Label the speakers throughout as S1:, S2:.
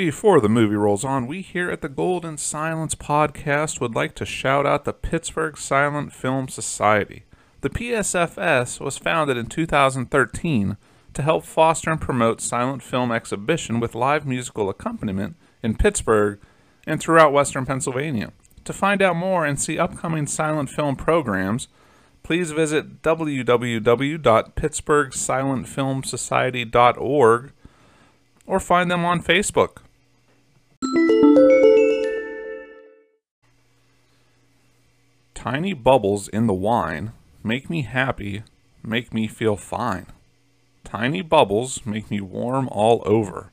S1: Before the movie rolls on, we here at the Golden Silence podcast would like to shout out the Pittsburgh Silent Film Society. The PSFS was founded in 2013 to help foster and promote silent film exhibition with live musical accompaniment in Pittsburgh and throughout western Pennsylvania. To find out more and see upcoming silent film programs, please visit www.pittsburghsilentfilmsociety.org or find them on Facebook. Tiny bubbles in the wine make me happy, make me feel fine. Tiny bubbles make me warm all over,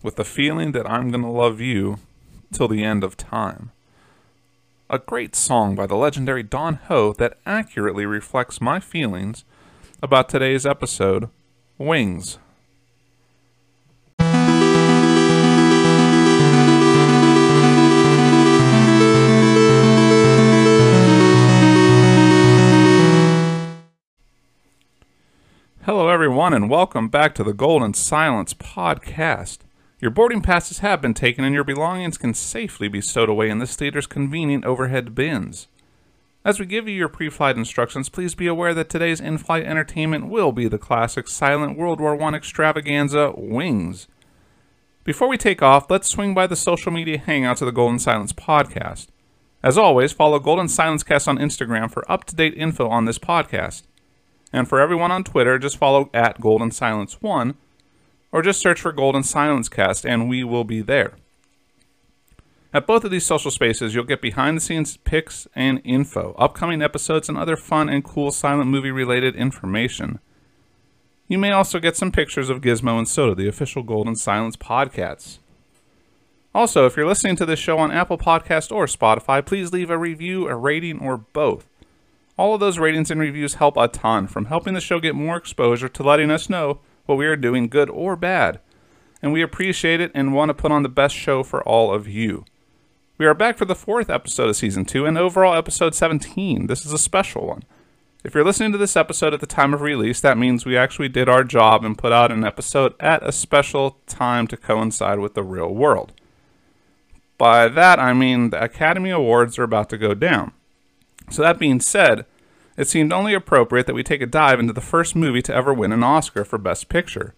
S1: with the feeling that I'm going to love you till the end of time. A great song by the legendary Don Ho that accurately reflects my feelings about today's episode Wings. Hello, everyone, and welcome back to the Golden Silence podcast. Your boarding passes have been taken, and your belongings can safely be stowed away in this theater's convenient overhead bins. As we give you your pre flight instructions, please be aware that today's in flight entertainment will be the classic silent World War I extravaganza, Wings. Before we take off, let's swing by the social media hangouts of the Golden Silence podcast. As always, follow Golden Silence Cast on Instagram for up to date info on this podcast. And for everyone on Twitter, just follow at Golden Silence 1 or just search for Golden Silence Cast and we will be there. At both of these social spaces, you'll get behind the scenes pics and info, upcoming episodes, and other fun and cool silent movie related information. You may also get some pictures of Gizmo and Soda, the official Golden Silence podcasts. Also, if you're listening to this show on Apple Podcast or Spotify, please leave a review, a rating, or both. All of those ratings and reviews help a ton, from helping the show get more exposure to letting us know what we are doing, good or bad. And we appreciate it and want to put on the best show for all of you. We are back for the fourth episode of season two and overall episode 17. This is a special one. If you're listening to this episode at the time of release, that means we actually did our job and put out an episode at a special time to coincide with the real world. By that, I mean the Academy Awards are about to go down. So, that being said, it seemed only appropriate that we take a dive into the first movie to ever win an Oscar for Best Picture.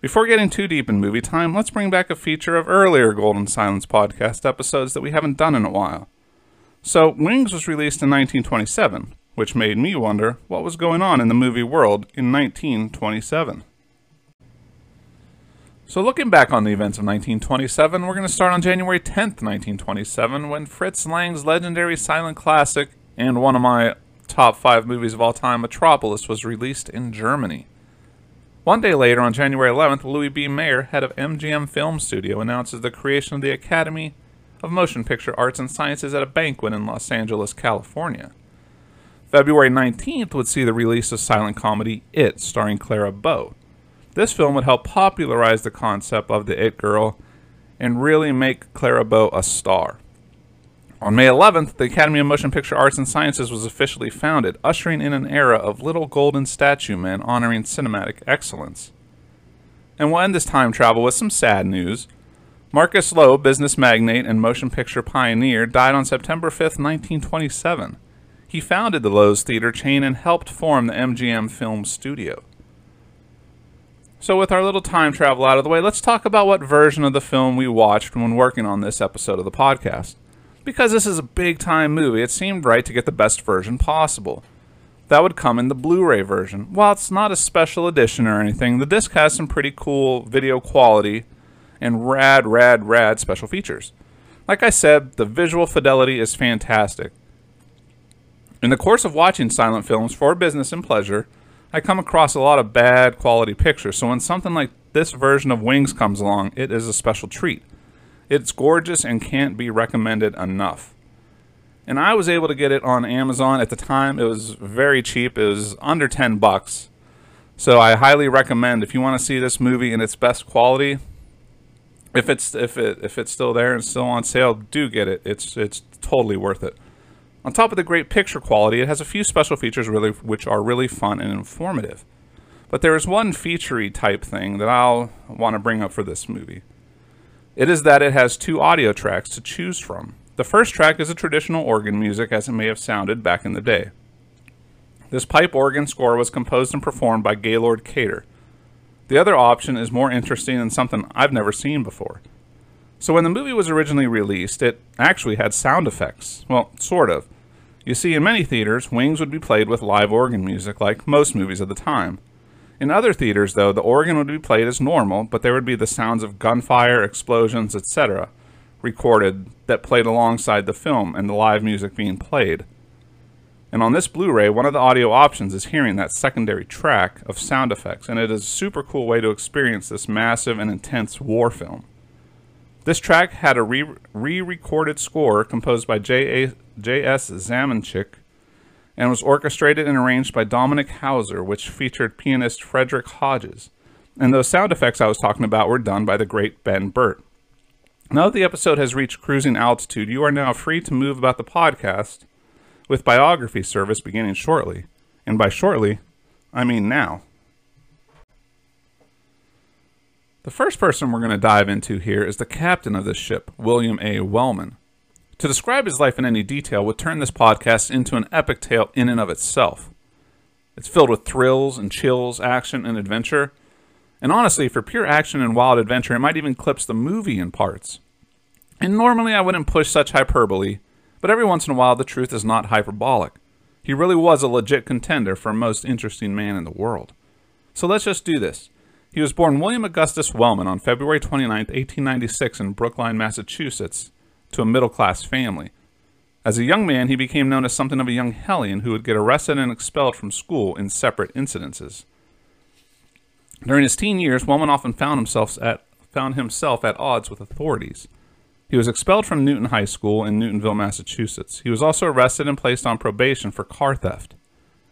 S1: Before getting too deep in movie time, let's bring back a feature of earlier Golden Silence podcast episodes that we haven't done in a while. So, Wings was released in 1927, which made me wonder what was going on in the movie world in 1927. So, looking back on the events of 1927, we're going to start on January 10th, 1927, when Fritz Lang's legendary silent classic and one of my top five movies of all time, Metropolis, was released in Germany. One day later, on January 11th, Louis B. Mayer, head of MGM Film Studio, announces the creation of the Academy of Motion Picture Arts and Sciences at a banquet in Los Angeles, California. February 19th would see the release of silent comedy It, starring Clara Bow. This film would help popularize the concept of the It Girl and really make Clara Bow a star. On May 11th, the Academy of Motion Picture Arts and Sciences was officially founded, ushering in an era of little golden statue men honoring cinematic excellence. And we'll end this time travel with some sad news. Marcus Loew, business magnate and motion picture pioneer, died on September 5, 1927. He founded the Loew's Theater chain and helped form the MGM Film Studio. So, with our little time travel out of the way, let's talk about what version of the film we watched when working on this episode of the podcast. Because this is a big time movie, it seemed right to get the best version possible. That would come in the Blu ray version. While it's not a special edition or anything, the disc has some pretty cool video quality and rad, rad, rad special features. Like I said, the visual fidelity is fantastic. In the course of watching silent films for business and pleasure, I come across a lot of bad quality pictures, so when something like this version of Wings comes along, it is a special treat. It's gorgeous and can't be recommended enough. And I was able to get it on Amazon at the time. It was very cheap. It was under 10 bucks. So I highly recommend if you want to see this movie in its best quality, if it's if it if it's still there and still on sale, do get it. It's it's totally worth it. On top of the great picture quality, it has a few special features really which are really fun and informative. But there is one featurey type thing that I'll want to bring up for this movie. It is that it has two audio tracks to choose from. The first track is a traditional organ music as it may have sounded back in the day. This pipe organ score was composed and performed by Gaylord Carter. The other option is more interesting and something I've never seen before. So when the movie was originally released, it actually had sound effects. Well, sort of. You see, in many theaters, Wings would be played with live organ music, like most movies of the time. In other theaters, though, the organ would be played as normal, but there would be the sounds of gunfire, explosions, etc., recorded that played alongside the film and the live music being played. And on this Blu-ray, one of the audio options is hearing that secondary track of sound effects, and it is a super cool way to experience this massive and intense war film. This track had a re-recorded score composed by J.S. Zamecnik and was orchestrated and arranged by Dominik Hauser, which featured pianist Frederick Hodges. And those sound effects I was talking about were done by the great Ben Burtt. Now that the episode has reached cruising altitude, you are now free to move about the podcast with biography service beginning shortly. And by shortly, I mean now. The first person we're going to dive into here is the captain of this ship, William A. Wellman. To describe his life in any detail would turn this podcast into an epic tale in and of itself. It's filled with thrills and chills, action and adventure. And honestly, for pure action and wild adventure, it might even eclipse the movie in parts. And normally I wouldn't push such hyperbole, but every once in a while the truth is not hyperbolic. He really was a legit contender for most interesting man in the world. So let's just do this. He was born William Augustus Wellman on February 29, 1896 in Brookline, Massachusetts, to a middle-class family. As a young man, he became known as something of a young hellion who would get arrested and expelled from school in separate incidences. During his teen years, Wellman often found himself at, found himself at odds with authorities. He was expelled from Newton High School in Newtonville, Massachusetts. He was also arrested and placed on probation for car theft.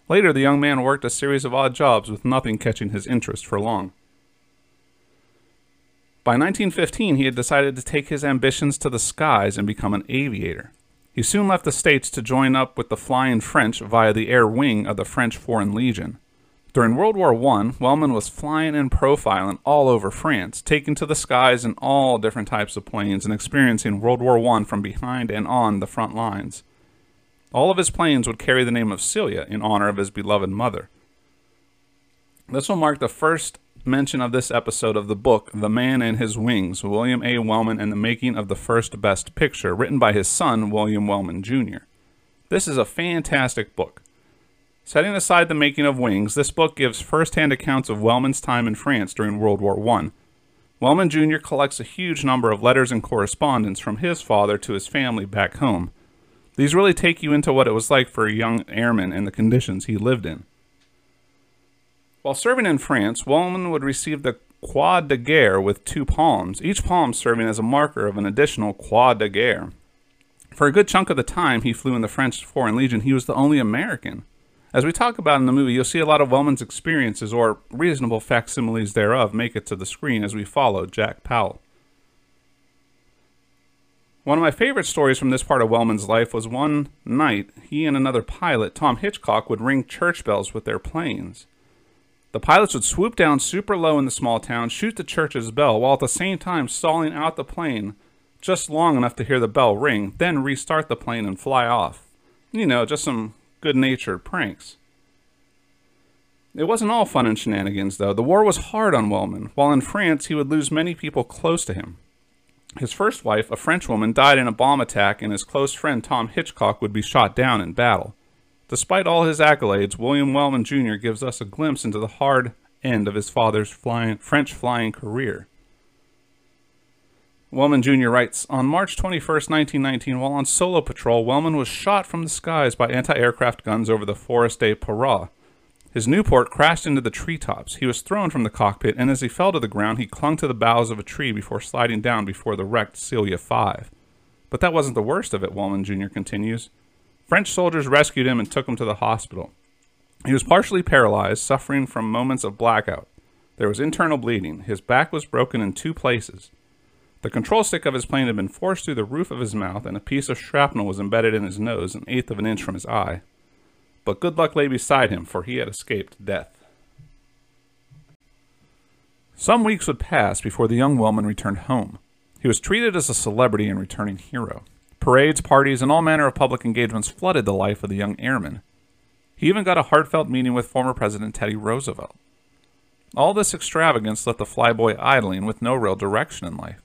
S1: Later, the young man worked a series of odd jobs with nothing catching his interest for long. By 1915, he had decided to take his ambitions to the skies and become an aviator. He soon left the States to join up with the Flying French via the air wing of the French Foreign Legion. During World War I, Wellman was flying and profiling all over France, taking to the skies in all different types of planes and experiencing World War I from behind and on the front lines. All of his planes would carry the name of Celia in honor of his beloved mother. This will mark the first mention of this episode of the book The Man and His Wings, William A. Wellman and the Making of the First Best Picture, written by his son, William Wellman Jr. This is a fantastic book. Setting aside the making of Wings, this book gives first-hand accounts of Wellman's time in France during World War I. Wellman Jr. collects a huge number of letters and correspondence from his father to his family back home. These really take you into what it was like for a young airman and the conditions he lived in. While serving in France, Wellman would receive the Croix de Guerre with two palms, each palm serving as a marker of an additional Croix de Guerre. For a good chunk of the time he flew in the French Foreign Legion, he was the only American. As we talk about in the movie, you'll see a lot of Wellman's experiences, or reasonable facsimiles thereof, make it to the screen as we follow Jack Powell. One of my favorite stories from this part of Wellman's life was one night he and another pilot, Tom Hitchcock, would ring church bells with their planes. The pilots would swoop down super low in the small town, shoot the church's bell, while at the same time stalling out the plane just long enough to hear the bell ring, then restart the plane and fly off. You know, just some good-natured pranks. It wasn't all fun and shenanigans, though. The war was hard on Wellman. While in France, he would lose many people close to him. His first wife, a Frenchwoman, died in a bomb attack, and his close friend Tom Hitchcock would be shot down in battle. Despite all his accolades, William Wellman Jr. gives us a glimpse into the hard end of his father's flying, French flying career. Wellman Jr. writes, On March 21, 1919, while on solo patrol, Wellman was shot from the skies by anti-aircraft guns over the Forest de Paras. His Nieuport crashed into the treetops. He was thrown from the cockpit, and as he fell to the ground, he clung to the boughs of a tree before sliding down before the wrecked Celia 5. But that wasn't the worst of it, Wellman Jr. continues. French soldiers rescued him and took him to the hospital. He was partially paralyzed, suffering from moments of blackout. There was internal bleeding. His back was broken in two places. The control stick of his plane had been forced through the roof of his mouth, and a piece of shrapnel was embedded in his nose, an eighth of an inch from his eye. But good luck lay beside him, for he had escaped death. Some weeks would pass before the young Wellman returned home. He was treated as a celebrity and returning hero. Parades, parties, and all manner of public engagements flooded the life of the young airman. He even got a heartfelt meeting with former President Teddy Roosevelt. All this extravagance left the flyboy idling with no real direction in life.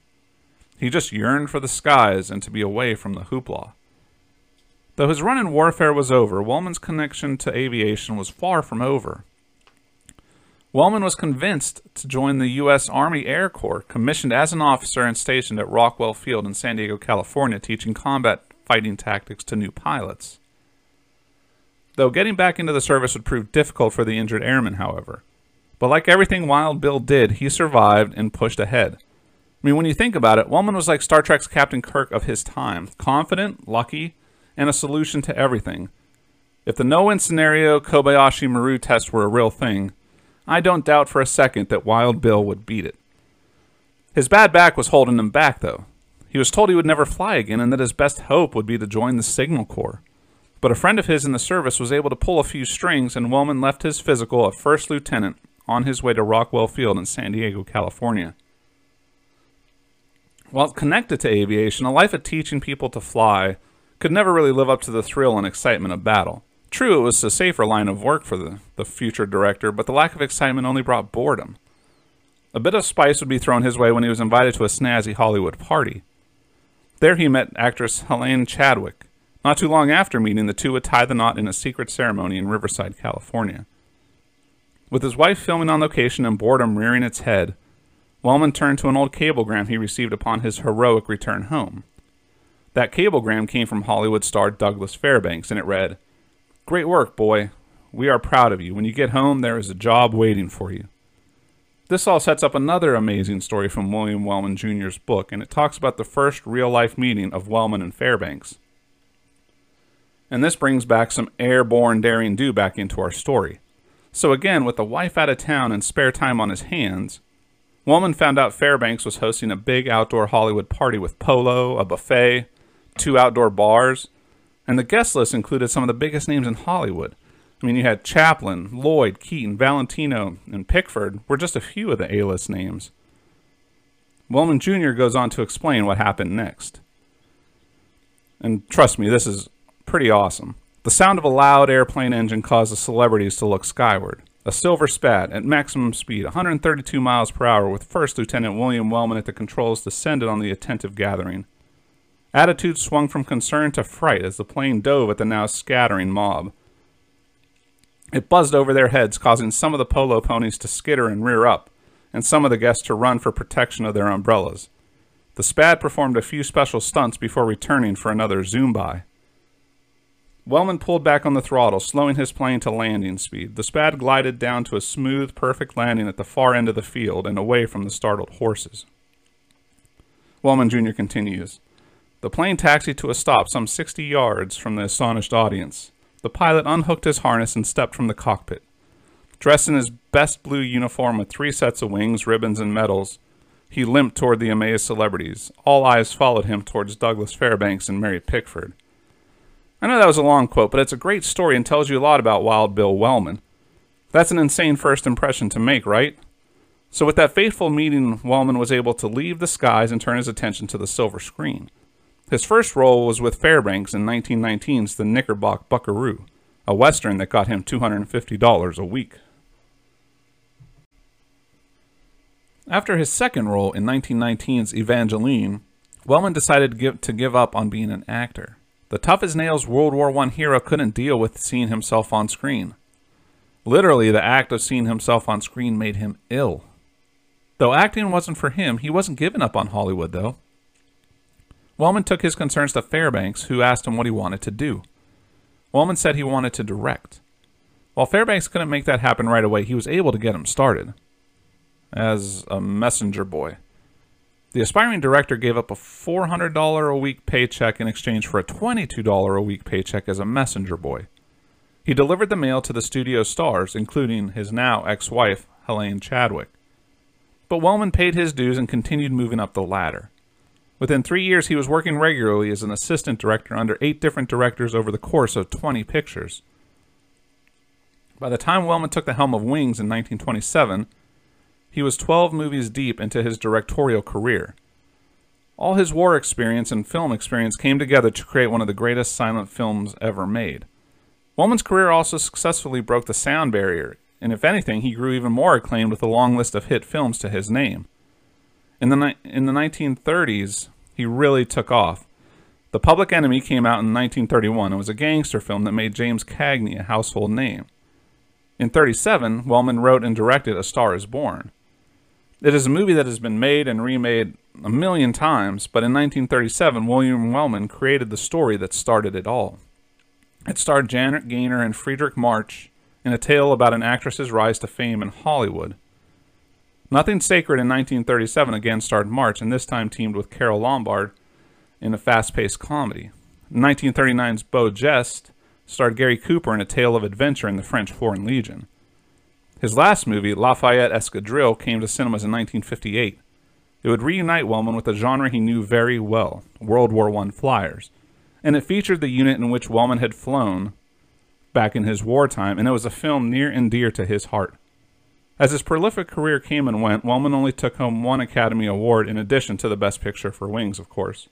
S1: He just yearned for the skies and to be away from the hoopla. Though his run in warfare was over, Wellman's connection to aviation was far from over. Wellman was convinced to join the U.S. Army Air Corps, commissioned as an officer and stationed at Rockwell Field in San Diego, California, teaching combat fighting tactics to new pilots. Though getting back into the service would prove difficult for the injured airman, however. But like everything Wild Bill did, he survived and pushed ahead. I mean, when you think about it, Wellman was like Star Trek's Captain Kirk of his time confident, lucky, and a solution to everything. If the no win scenario Kobayashi Maru test were a real thing, I don't doubt for a second that Wild Bill would beat it. His bad back was holding him back, though. He was told he would never fly again and that his best hope would be to join the Signal Corps. But a friend of his in the service was able to pull a few strings, and Wellman left his physical a first lieutenant on his way to Rockwell Field in San Diego, California. While connected to aviation, a life of teaching people to fly could never really live up to the thrill and excitement of battle. True, it was a safer line of work for the, the future director, but the lack of excitement only brought boredom. A bit of spice would be thrown his way when he was invited to a snazzy Hollywood party. There he met actress Helene Chadwick. Not too long after meeting, the two would tie the knot in a secret ceremony in Riverside, California. With his wife filming on location and boredom rearing its head, Wellman turned to an old cablegram he received upon his heroic return home. That cablegram came from Hollywood star Douglas Fairbanks, and it read, Great work, boy. We are proud of you. When you get home, there is a job waiting for you. This all sets up another amazing story from William Wellman Jr.'s book, and it talks about the first real life meeting of Wellman and Fairbanks. And this brings back some airborne daring do back into our story. So, again, with the wife out of town and spare time on his hands, Wellman found out Fairbanks was hosting a big outdoor Hollywood party with polo, a buffet, two outdoor bars, and the guest list included some of the biggest names in Hollywood. I mean, you had Chaplin, Lloyd, Keaton, Valentino, and Pickford were just a few of the A-list names. Wellman Jr. goes on to explain what happened next. And trust me, this is pretty awesome. The sound of a loud airplane engine caused the celebrities to look skyward. A silver Spad at maximum speed, 132 miles per hour, with First Lieutenant William Wellman at the controls, descended on the attentive gathering. Attitude swung from concern to fright as the plane dove at the now scattering mob. It buzzed over their heads, causing some of the polo ponies to skitter and rear up, and some of the guests to run for protection of their umbrellas. The Spad performed a few special stunts before returning for another zoom by. Wellman pulled back on the throttle, slowing his plane to landing speed. The Spad glided down to a smooth, perfect landing at the far end of the field and away from the startled horses. Wellman Jr. continues. The plane taxied to a stop some 60 yards from the astonished audience. The pilot unhooked his harness and stepped from the cockpit. Dressed in his best blue uniform with three sets of wings, ribbons, and medals, he limped toward the amazed celebrities. All eyes followed him towards Douglas Fairbanks and Mary Pickford. I know that was a long quote, but it's a great story and tells you a lot about Wild Bill Wellman. That's an insane first impression to make, right? So, with that fateful meeting, Wellman was able to leave the skies and turn his attention to the silver screen. His first role was with Fairbanks in 1919's The Knickerbocker Buckaroo, a western that got him $250 a week. After his second role in 1919's Evangeline, Wellman decided to give, to give up on being an actor. The tough as nails World War I hero couldn't deal with seeing himself on screen. Literally, the act of seeing himself on screen made him ill. Though acting wasn't for him, he wasn't giving up on Hollywood, though. Wellman took his concerns to Fairbanks, who asked him what he wanted to do. Wellman said he wanted to direct. While Fairbanks couldn't make that happen right away, he was able to get him started as a messenger boy. The aspiring director gave up a $400 a week paycheck in exchange for a $22 a week paycheck as a messenger boy. He delivered the mail to the studio stars, including his now ex wife, Helene Chadwick. But Wellman paid his dues and continued moving up the ladder. Within three years, he was working regularly as an assistant director under eight different directors over the course of 20 pictures. By the time Wellman took the helm of Wings in 1927, he was 12 movies deep into his directorial career. All his war experience and film experience came together to create one of the greatest silent films ever made. Wellman's career also successfully broke the sound barrier, and if anything, he grew even more acclaimed with a long list of hit films to his name. In the, ni- in the 1930s, he really took off. The Public Enemy came out in 1931 and was a gangster film that made James Cagney a household name. In 37, Wellman wrote and directed A Star is Born. It is a movie that has been made and remade a million times, but in 1937, William Wellman created the story that started it all. It starred Janet Gaynor and Fredric March in a tale about an actress's rise to fame in Hollywood. Nothing Sacred in 1937 again starred March, and this time teamed with Carole Lombard in a fast paced comedy. 1939's Beau Geste starred Gary Cooper in a tale of adventure in the French Foreign Legion. His last movie, Lafayette Escadrille, came to cinemas in 1958. It would reunite Wellman with a genre he knew very well, World War I flyers, and it featured the unit in which Wellman had flown back in his wartime, and it was a film near and dear to his heart. As his prolific career came and went, Wellman only took home one Academy Award in addition to the Best Picture for Wings, of course.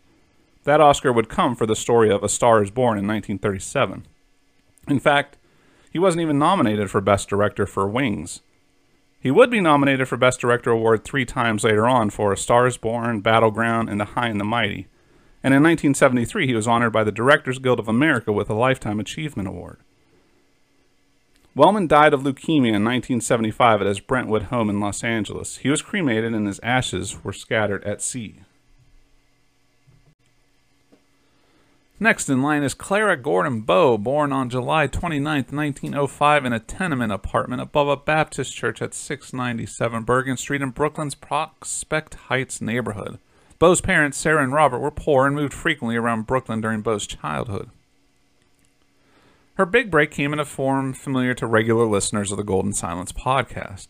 S1: That Oscar would come for the story of A Star is Born in 1937. In fact, he wasn't even nominated for Best Director for Wings. He would be nominated for Best Director award three times later on for A Star is Born, Battleground, and The High and the Mighty. And in 1973, he was honored by the Directors Guild of America with a Lifetime Achievement Award. Wellman died of leukemia in 1975 at his Brentwood home in Los Angeles. He was cremated and his ashes were scattered at sea. Next in line is Clara Gordon Bow, born on July 29, 1905, in a tenement apartment above a Baptist church at 697 Bergen Street in Brooklyn's Prospect Heights neighborhood. Bow's parents, Sarah and Robert, were poor and moved frequently around Brooklyn during Bow's childhood. Her big break came in a form familiar to regular listeners of the Golden Silence podcast.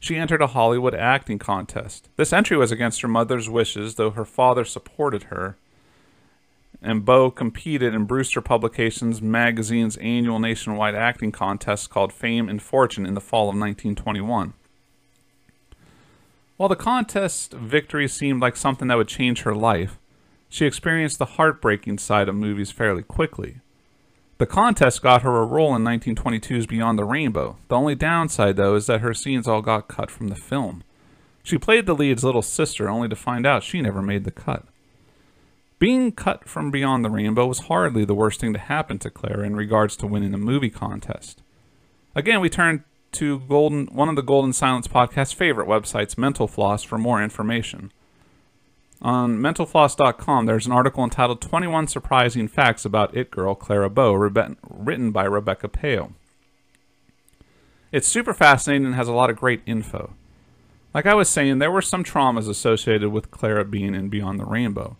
S1: She entered a Hollywood acting contest. This entry was against her mother's wishes, though her father supported her. And Bow competed in Brewster Publications magazine's annual nationwide acting contest called Fame and Fortune in the fall of 1921. While the contest victory seemed like something that would change her life, she experienced the heartbreaking side of movies fairly quickly. The contest got her a role in 1922's Beyond the Rainbow. The only downside, though, is that her scenes all got cut from the film. She played the lead's little sister, only to find out she never made the cut. Being cut from Beyond the Rainbow was hardly the worst thing to happen to Clara in regards to winning a movie contest. Again, we turn to Golden, one of the Golden Silence podcast's favorite websites, Mental Floss, for more information. On mentalfloss.com, there's an article entitled 21 Surprising Facts About It Girl Clara Bow, written by Rebecca Pahle. It's super fascinating and has a lot of great info. Like I was saying, there were some traumas associated with Clara being in Beyond the Rainbow.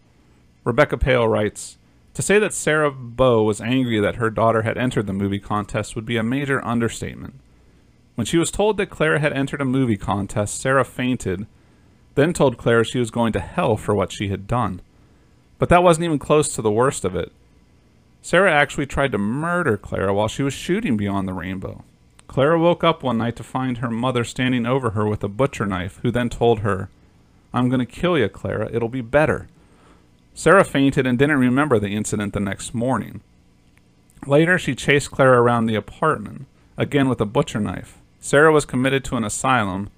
S1: Rebecca Pahle writes To say that Sarah Bow was angry that her daughter had entered the movie contest would be a major understatement. When she was told that Clara had entered a movie contest, Sarah fainted then told Claire she was going to hell for what she had done. But that wasn't even close to the worst of it. Sarah actually tried to murder Clara while she was shooting Beyond the Rainbow. Clara woke up one night to find her mother standing over her with a butcher knife, who then told her, I'm going to kill you, Clara. It'll be better. Sarah fainted and didn't remember the incident the next morning. Later, she chased Clara around the apartment, again with a butcher knife. Sarah was committed to an asylum,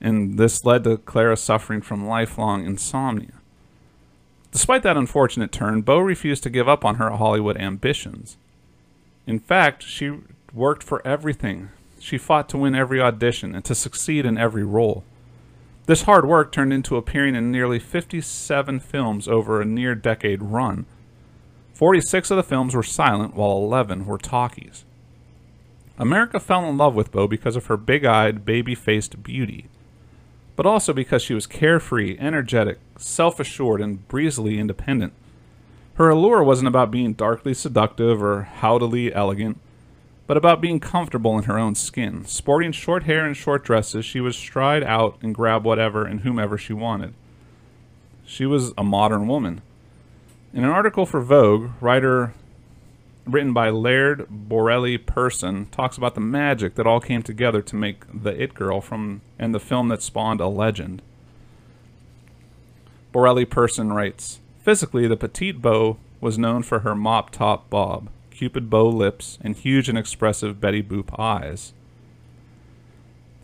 S1: and this led to Clara suffering from lifelong insomnia. Despite that unfortunate turn, Bow refused to give up on her Hollywood ambitions. In fact, she worked for everything. She fought to win every audition and to succeed in every role. This hard work turned into appearing in nearly 57 films over a near decade run. 46 of the films were silent, while 11 were talkies. America fell in love with Bow because of her big eyed, baby faced beauty but also because she was carefree, energetic, self assured, and breezily independent. Her allure wasn't about being darkly seductive or howdily elegant, but about being comfortable in her own skin. Sporting short hair and short dresses, she would stride out and grab whatever and whomever she wanted. She was a modern woman. In an article for Vogue, writer written by Laird Borrelli-Persson, talks about the magic that all came together to make The It Girl from and the film that spawned a legend. Borrelli-Persson writes Physically, the petite Bow was known for her mop top bob, cupid bow lips, and huge and expressive Betty Boop eyes.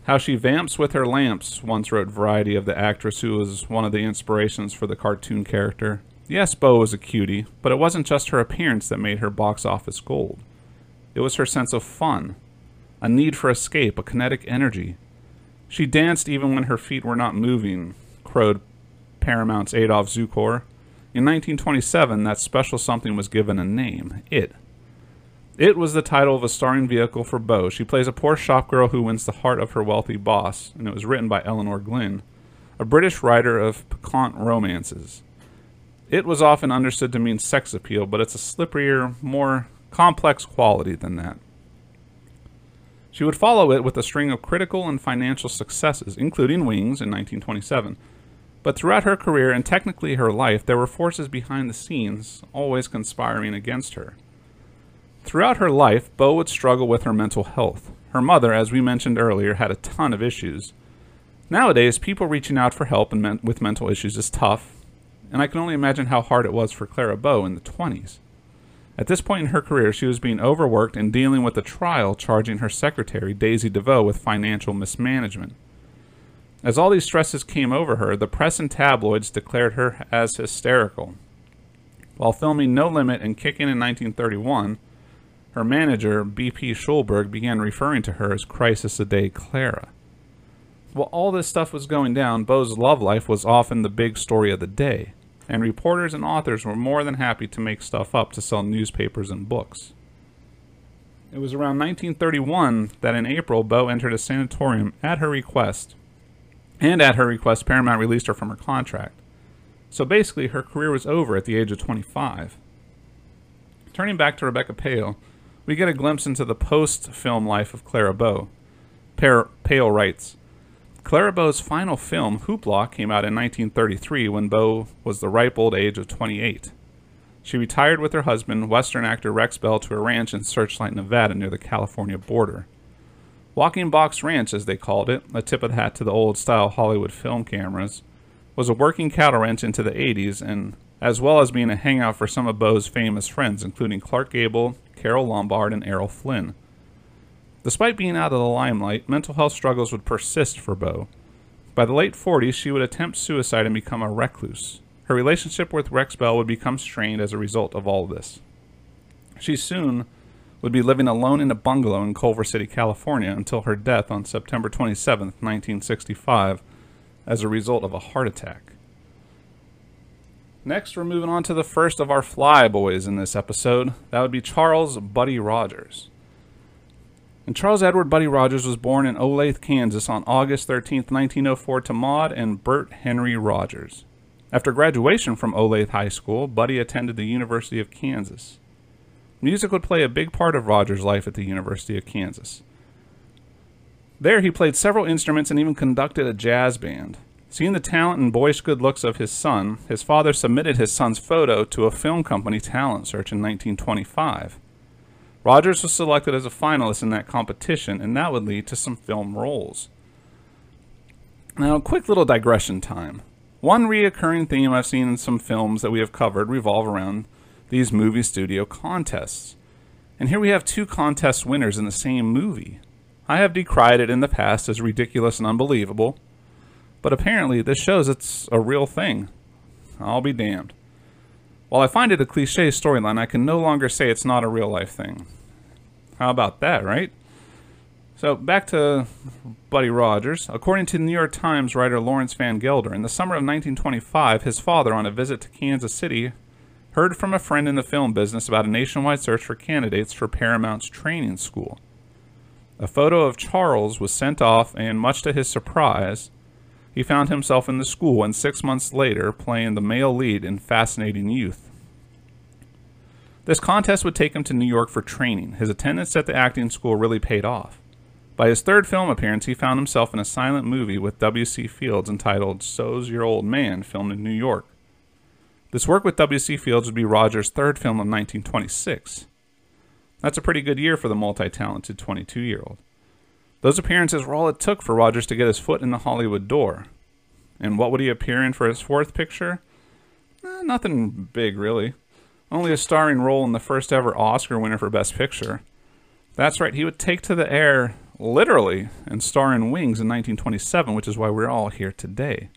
S1: How she vamps with her lamps, once wrote Variety of the actress who was one of the inspirations for the cartoon character. Yes, Bow was a cutie, but it wasn't just her appearance that made her box office gold. It was her sense of fun, a need for escape, a kinetic energy. She danced even when her feet were not moving, crowed Paramount's Adolph Zukor. In 1927, that special something was given a name, It. It was the title of a starring vehicle for Bow. She plays a poor shopgirl who wins the heart of her wealthy boss, and it was written by Elinor Glyn, a British writer of piquant romances. It was often understood to mean sex appeal, but it's a slipperier, more complex quality than that. She would follow it with a string of critical and financial successes, including Wings in 1927. But throughout her career and technically her life, there were forces behind the scenes always conspiring against her. Throughout her life, Bow would struggle with her mental health. Her mother, as we mentioned earlier, had a ton of issues. Nowadays, people reaching out for help men- with mental issues is tough, and I can only imagine how hard it was for Clara Bow in the 20s. At this point in her career, she was being overworked and dealing with a trial charging her secretary, Daisy DeVoe, with financial mismanagement. As all these stresses came over her, the press and tabloids declared her as hysterical. While filming No Limit and Kickin' in 1931, her manager, B.P. Schulberg, began referring to her as Crisis a Day Clara. While all this stuff was going down, Bow's love life was often the big story of the day, and reporters and authors were more than happy to make stuff up to sell newspapers and books. It was around 1931 that in April, Bow entered a sanatorium at her request, and at her request, Paramount released her from her contract. So basically, her career was over at the age of 25. Turning back to Rebecca Pahle, we get a glimpse into the post film life of Clara Bow. Pahle writes Clara Bow's final film, Hoopla, came out in 1933 when Bow was the ripe old age of 28. She retired with her husband, Western actor Rex Bell, to a ranch in Searchlight, Nevada, near the California border. Walking Box Ranch, as they called it, a tip of the hat to the old style Hollywood film cameras, was a working cattle ranch into the 80s, and as well as being a hangout for some of Bow's famous friends, including Clark Gable, Carole Lombard, and Errol Flynn. Despite being out of the limelight, mental health struggles would persist for Bow. By the late 40s, she would attempt suicide and become a recluse. Her relationship with Rex Bell would become strained as a result of all this. She soon would be living alone in a bungalow in Culver City, California, until her death on September 27, 1965, as a result of a heart attack. Next, we're moving on to the first of our fly boys in this episode. That would be Charles Buddy Rogers. And Charles Edward Buddy Rogers was born in Olathe, Kansas on August 13, 1904 to Maud and Bert Henry Rogers. After graduation from Olathe High School, Buddy attended the University of Kansas. Music would play a big part of Rogers' life at the University of Kansas. There, he played several instruments and even conducted a jazz band. Seeing the talent and boyish good looks of his son, his father submitted his son's photo to a film company talent search in 1925. Rogers was selected as a finalist in that competition, and that would lead to some film roles. Now, a quick little digression time. One reoccurring theme I've seen in some films that we have covered revolve around these movie studio contests. And here we have two contest winners in the same movie. I have decried it in the past as ridiculous and unbelievable, but apparently this shows it's a real thing. I'll be damned. While I find it a cliche storyline, I can no longer say it's not a real life thing. How about that, right? So back to Buddy Rogers. According to New York Times writer Lawrence Van Gelder, in the summer of 1925, his father, on a visit to Kansas City, heard from a friend in the film business about a nationwide search for candidates for Paramount's training school. A photo of Charles was sent off, and much to his surprise, he found himself in the school and six months later playing the male lead in Fascinating Youth. This contest would take him to New York for training. His attendance at the acting school really paid off. By his third film appearance, he found himself in a silent movie with W.C. Fields entitled So's Your Old Man, filmed in New York. This work with W.C. Fields would be Rogers' third film of 1926. That's a pretty good year for the multi talented 22 year old. Those appearances were all it took for Rogers to get his foot in the Hollywood door. And what would he appear in for his fourth picture? Eh, nothing big, really. Only a starring role in the first ever Oscar winner for Best Picture. That's right, he would take to the air literally and star in Wings in 1927, which is why we're all here today.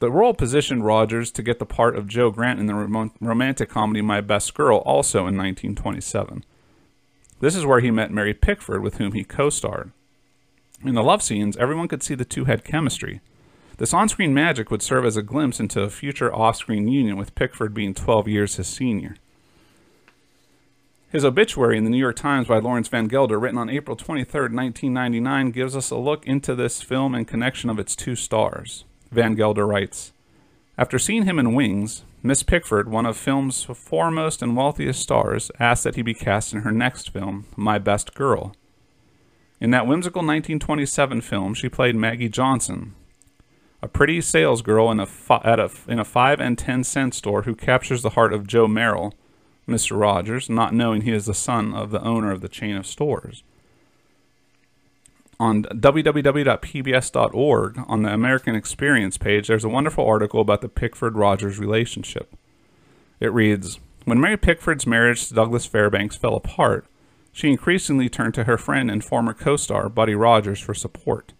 S1: The role positioned Rogers to get the part of Joe Grant in the rom- romantic comedy My Best Girl also in 1927. This is where he met Mary Pickford, with whom he co starred. In the love scenes, everyone could see the two had chemistry. This on screen magic would serve as a glimpse into a future off screen union, with Pickford being 12 years his senior. His obituary in the New York Times by Lawrence Van Gelder, written on April 23, 1999, gives us a look into this film and connection of its two stars. Van Gelder writes After seeing him in Wings, Miss Pickford, one of film's foremost and wealthiest stars, asked that he be cast in her next film, My Best Girl. In that whimsical 1927 film, she played Maggie Johnson, a pretty salesgirl in a, fi- at a, in a 5 and 10 cent store who captures the heart of Joe Merrill, Mr. Rogers, not knowing he is the son of the owner of the chain of stores on www.pbs.org on the American Experience page, there's a wonderful article about the Pickford Rogers relationship. It reads When Mary Pickford's marriage to Douglas Fairbanks fell apart, she increasingly turned to her friend and former co star, Buddy Rogers, for support.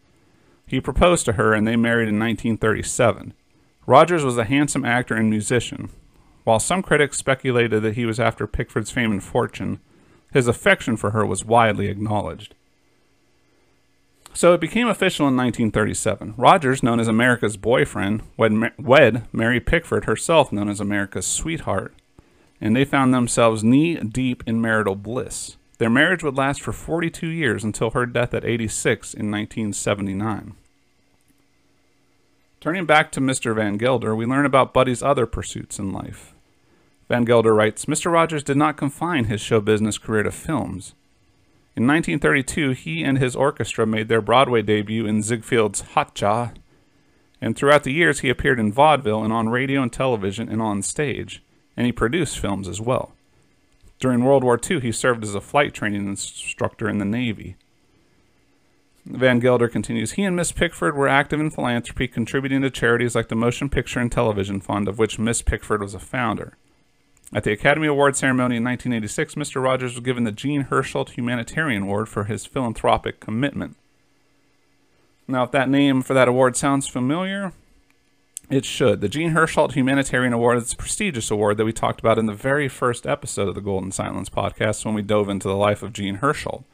S1: He proposed to her and they married in 1937. Rogers was a handsome actor and musician. While some critics speculated that he was after Pickford's fame and fortune, his affection for her was widely acknowledged. So it became official in 1937. Rogers, known as America's boyfriend, wed, wed Mary Pickford, herself known as America's sweetheart, and they found themselves knee deep in marital bliss. Their marriage would last for 42 years until her death at 86 in 1979. Turning back to Mr. Van Gelder, we learn about Buddy's other pursuits in life. Van Gelder writes Mr. Rogers did not confine his show business career to films. In 1932, he and his orchestra made their Broadway debut in Ziegfeld's Hotcha, and throughout the years he appeared in vaudeville and on radio and television and on stage, and he produced films as well. During World War II, he served as a flight training instructor in the Navy. Van Gelder continues He and Miss Pickford were active in philanthropy, contributing to charities like the Motion Picture and Television Fund, of which Miss Pickford was a founder. At the Academy Award ceremony in 1986, Mr. Rogers was given the Jean Hersholt Humanitarian Award for his philanthropic commitment. Now, if that name for that award sounds familiar, it should. The Jean Hersholt Humanitarian Award is a prestigious award that we talked about in the very first episode of the Golden Silence podcast when we dove into the life of Jean Hersholt.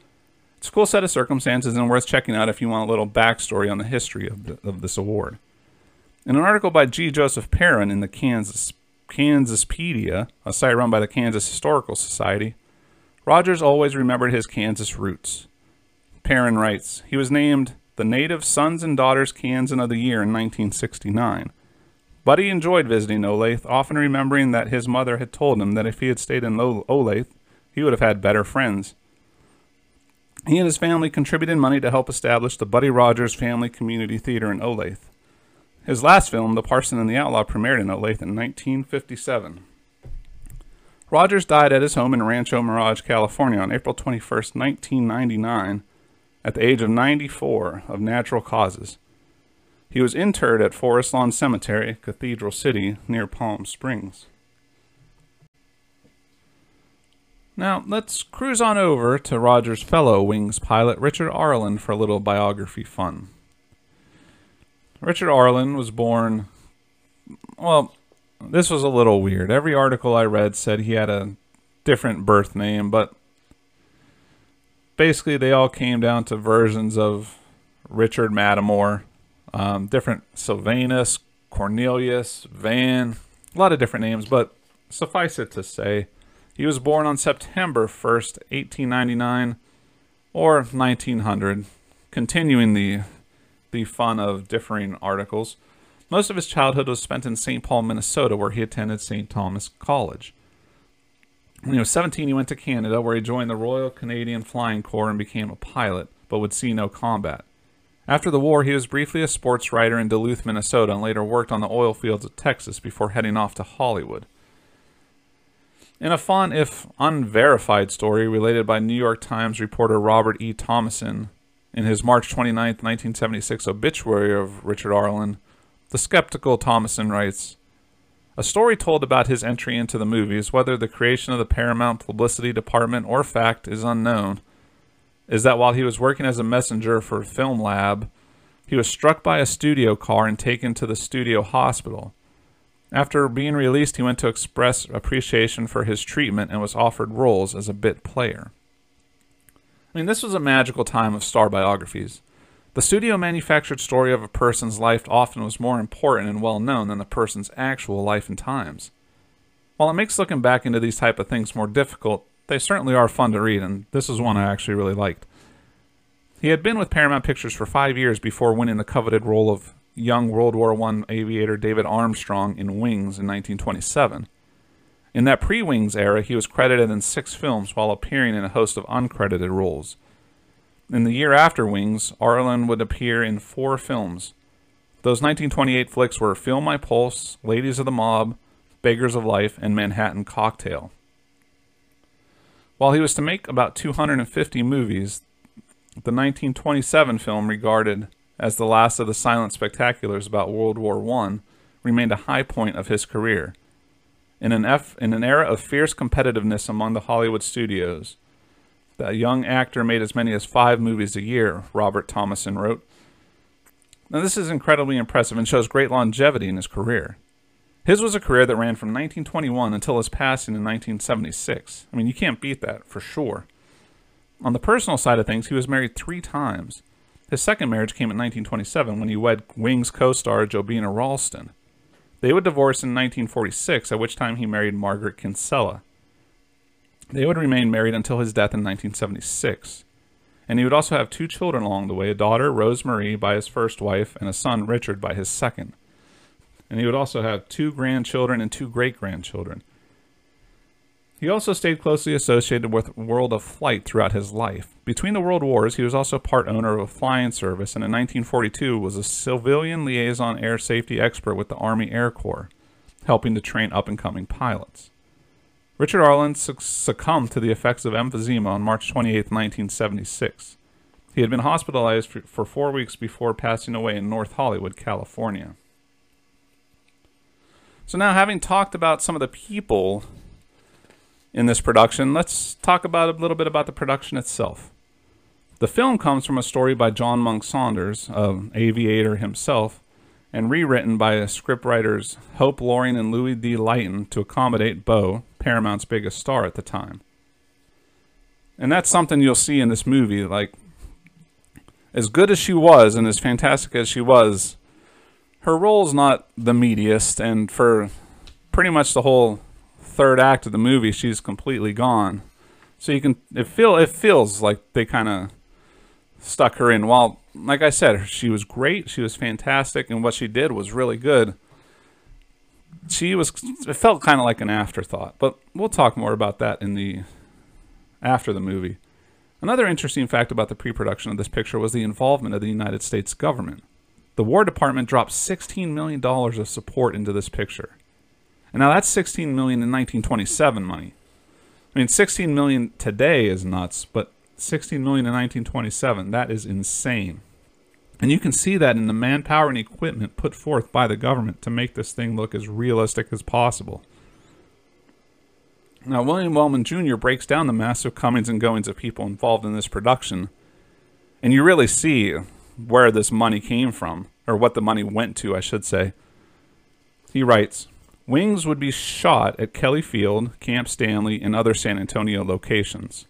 S1: It's a cool set of circumstances and worth checking out if you want a little backstory on the history of, the, of this award. In an article by G. Joseph Perrin in the Kansas Kansapedia, a site run by the Kansas Historical Society, Rogers always remembered his Kansas roots. Perrin writes, he was named the Native Sons and Daughters Kansan of the Year in 1969. Buddy enjoyed visiting Olathe, often remembering that his mother had told him that if he had stayed in Olathe, he would have had better friends. He and his family contributed money to help establish the Buddy Rogers Family Community Theater in Olathe. His last film, The Parson and the Outlaw, premiered in Olathe in 1957. Rogers died at his home in Rancho Mirage, California on April 21, 1999, at the age of 94 of natural causes. He was interred at Forest Lawn Cemetery, Cathedral City, near Palm Springs. Now, let's cruise on over to Rogers' fellow Wings pilot, Richard Arlen, for a little biography fun. Richard Arlen was born. Well, this was a little weird. Every article I read said he had a different birth name, but basically they all came down to versions of Richard Mattimore, um, different Sylvanus, Cornelius, Van, a lot of different names, but suffice it to say, he was born on September 1st, 1899, or 1900, continuing the the fun of differing articles. Most of his childhood was spent in St. Paul, Minnesota, where he attended St. Thomas College. When he was 17, he went to Canada, where he joined the Royal Canadian Flying Corps and became a pilot, but would see no combat. After the war, he was briefly a sports writer in Duluth, Minnesota, and later worked on the oil fields of Texas before heading off to Hollywood. In a fun, if unverified story related by New York Times reporter Robert E. Tomasson, In his March 29, 1976 obituary of Richard Arlen, the skeptical Tomasson writes, a story told about his entry into the movies, whether the creation of the Paramount publicity department or fact is unknown, is that while he was working as a messenger for Film Lab, he was struck by a studio car and taken to the studio hospital. After being released, he went to express appreciation for his treatment and was offered roles as a bit player. I mean, this was a magical time of star biographies. The studio manufactured story of a person's life often was more important and well known than the person's actual life and times. While it makes looking back into these type of things more difficult, they certainly are fun to read, and this is one I actually really liked. He had been with Paramount Pictures for five years before winning the coveted role of young World War I aviator David Armstrong in Wings in 1927. In that pre Wings era, he was credited in six films while appearing in a host of uncredited roles. In the year after Wings, Arlen would appear in four films. Those 1928 flicks were Feel My Pulse, Ladies of the Mob, Beggars of Life, and Manhattan Cocktail. While he was to make about 250 movies, the 1927 film, regarded as the last of the silent spectaculars about World War I, remained a high point of his career. In an, F, in an era of fierce competitiveness among the Hollywood studios, the young actor made as many as five movies a year, Robert Tomasson wrote. Now, this is incredibly impressive and shows great longevity in his career. His was a career that ran from 1921 until his passing in 1976. I mean, you can't beat that for sure. On the personal side of things, he was married three times. His second marriage came in 1927 when he wed Wings co star Jobina Ralston. They would divorce in 1946, at which time he married Margaret Kinsella. They would remain married until his death in 1976. And he would also have two children along the way a daughter, Rose Marie, by his first wife, and a son, Richard, by his second. And he would also have two grandchildren and two great grandchildren. He also stayed closely associated with World of Flight throughout his life. Between the world wars, he was also part owner of a flying service, and in 1942 was a civilian liaison air safety expert with the Army Air Corps, helping to train up-and-coming pilots. Richard Arlen succumbed to the effects of emphysema on March 28, 1976. He had been hospitalized for four weeks before passing away in North Hollywood, California. So now, having talked about some of the people in this production, let's talk about a little bit about the production itself. The film comes from a story by John Monk Saunders, an aviator himself, and rewritten by scriptwriters Hope Loring and Louis D. Lighton to accommodate Bow, Paramount's biggest star at the time. And that's something you'll see in this movie. Like, as good as she was and as fantastic as she was, her role's not the meatiest, and for pretty much the whole third act of the movie, she's completely gone. So you can it feel it feels like they kind of stuck her in. While, like I said, she was great, she was fantastic, and what she did was really good she was it felt kind of like an afterthought but we'll talk more about that in the after the movie another interesting fact about the pre-production of this picture was the involvement of the united states government the war department dropped 16 million dollars of support into this picture and now that's 16 million in 1927 money i mean 16 million today is nuts but 16 million in 1927 that is insane and you can see that in the manpower and equipment put forth by the government to make this thing look as realistic as possible. Now, William Wellman Jr. breaks down the massive comings and goings of people involved in this production, and you really see where this money came from, or what the money went to, I should say. He writes Wings would be shot at Kelly Field, Camp Stanley, and other San Antonio locations.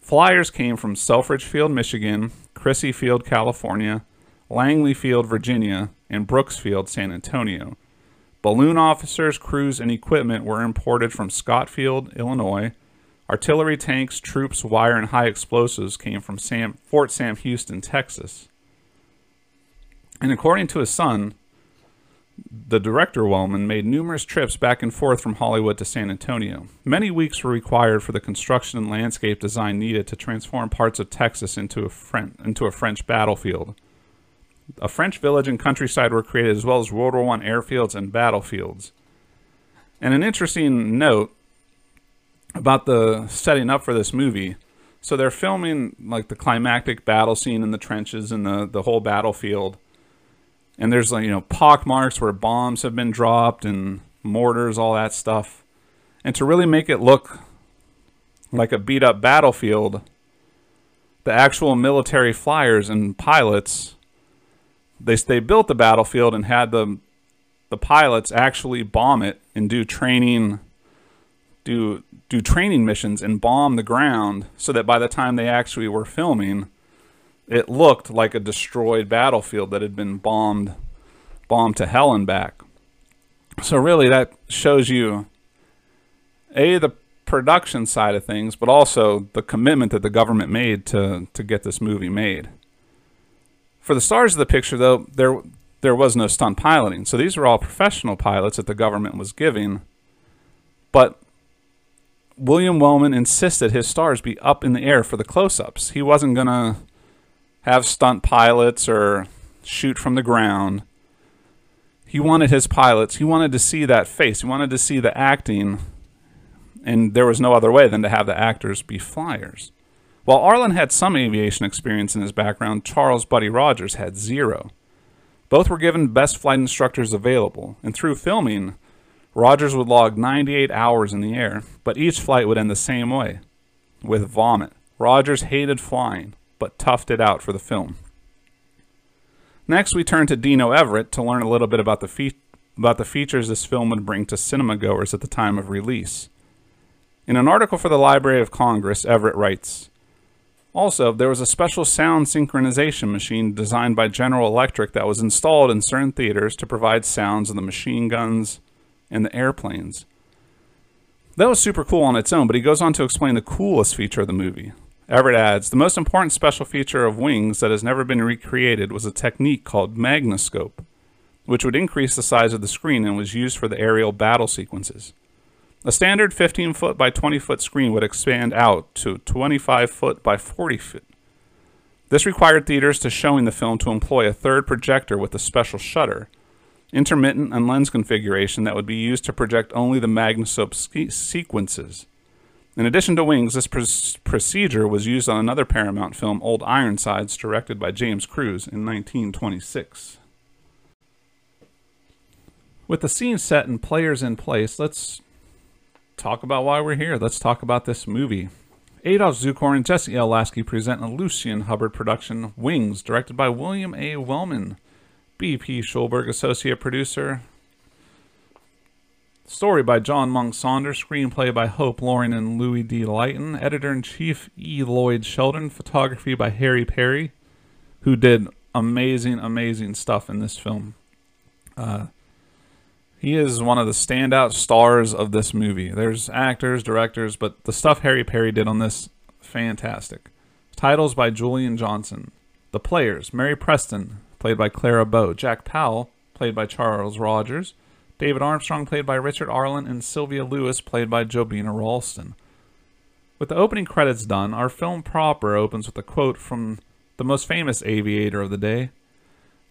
S1: Flyers came from Selfridge Field, Michigan, Crissy Field, California, Langley Field, Virginia, and Brooks Field, San Antonio. Balloon officers, crews, and equipment were imported from Scott Field, Illinois. Artillery tanks, troops, wire, and high explosives came from Sam, Fort Sam Houston, Texas. And according to his son, the director Wellman made numerous trips back and forth from Hollywood to San Antonio. Many weeks were required for the construction and landscape design needed to transform parts of Texas into a, French, into a French battlefield. A French village and countryside were created, as well as World War I airfields and battlefields. And an interesting note about the setting up for this movie So they're filming like the climactic battle scene in the trenches and the, the whole battlefield. And there's like, you know, pock marks where bombs have been dropped and mortars, all that stuff. And to really make it look like a beat up battlefield, the actual military flyers and pilots they they built the battlefield and had the the pilots actually bomb it and do training do do training missions and bomb the ground so that by the time they actually were filming it looked like a destroyed battlefield that had been bombed bombed to hell and back. So really that shows you a the production side of things but also the commitment that the government made to to get this movie made. For the stars of the picture though there there was no stunt piloting. So these were all professional pilots that the government was giving. But William Wellman insisted his stars be up in the air for the close-ups. He wasn't to have stunt pilots or shoot from the ground. He wanted his pilots, he wanted to see that face. He wanted to see the acting and there was no other way than to have the actors be flyers. While Arlen had some aviation experience in his background, Charles Buddy Rogers had zero. Both were given best flight instructors available, and through filming, Rogers would log 98 hours in the air, but each flight would end the same way with vomit. Rogers hated flying, but toughed it out for the film. Next, we turn to Dino Everett to learn a little bit about the, fe- about the features this film would bring to cinema goers at the time of release. In an article for the Library of Congress, Everett writes Also, there was a special sound synchronization machine designed by General Electric that was installed in certain theaters to provide sounds of the machine guns, and the airplanes. That was super cool on its own, but he goes on to explain the coolest feature of the movie. Everett adds, the most important special feature of Wings that has never been recreated was a technique called magnascope, which would increase the size of the screen and was used for the aerial battle sequences. A standard 15 foot by 20 foot screen would expand out to 25 foot by 40 foot. This required theaters to showing the film to employ a third projector with a special shutter, intermittent and lens configuration that would be used to project only the magnascope sequences. In addition to Wings, this pr- procedure was used on another Paramount film, Old Ironsides, directed by James Cruze in 1926. With the scene set and players in place, let's talk about why we're here. Let's talk about this movie. Adolph Zukor and Jesse L. Lasky present a Lucien Hubbard production, Wings, directed by William A. Wellman. B.P. Schulberg, associate producer. Story by John Monk Saunders, screenplay by Hope Loring and Louis D. Lighton, editor in chief E. Lloyd Sheldon, photography by Harry Perry, who did amazing, amazing stuff in this film. Uh, he is one of the standout stars of this movie. There's actors, directors, but the stuff Harry Perry did on this, fantastic. Titles by Julian Johnson. The players, Mary Preston, played by Clara Bow, Jack Powell, played by Charles Rogers, David Armstrong, played by Richard Arlen, and Sylvia Lewis, played by Jobina Ralston. With the opening credits done, our film proper opens with a quote from the most famous aviator of the day.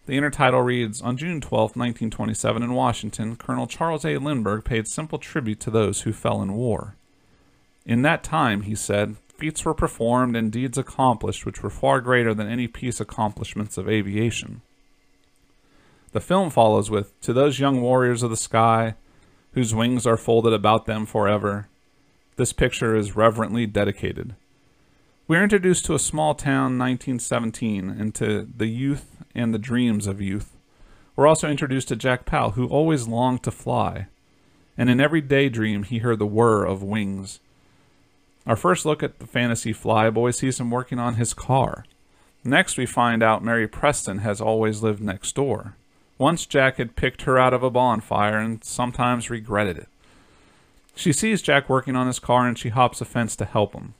S1: The intertitle reads On June 12, 1927, in Washington, Colonel Charles A. Lindbergh paid simple tribute to those who fell in war. In that time, he said, feats were performed and deeds accomplished which were far greater than any peace accomplishments of aviation. The film follows with To those young warriors of the sky, whose wings are folded about them forever, this picture is reverently dedicated. We are introduced to a small town 1917 and to the youth and the dreams of youth. We're also introduced to Jack Powell, who always longed to fly, and in every daydream he heard the whir of wings. Our first look at the fantasy flyboy sees him working on his car. Next, we find out Mary Preston has always lived next door. Once Jack had picked her out of a bonfire and sometimes regretted it. She sees Jack working on his car and she hops a fence to help him.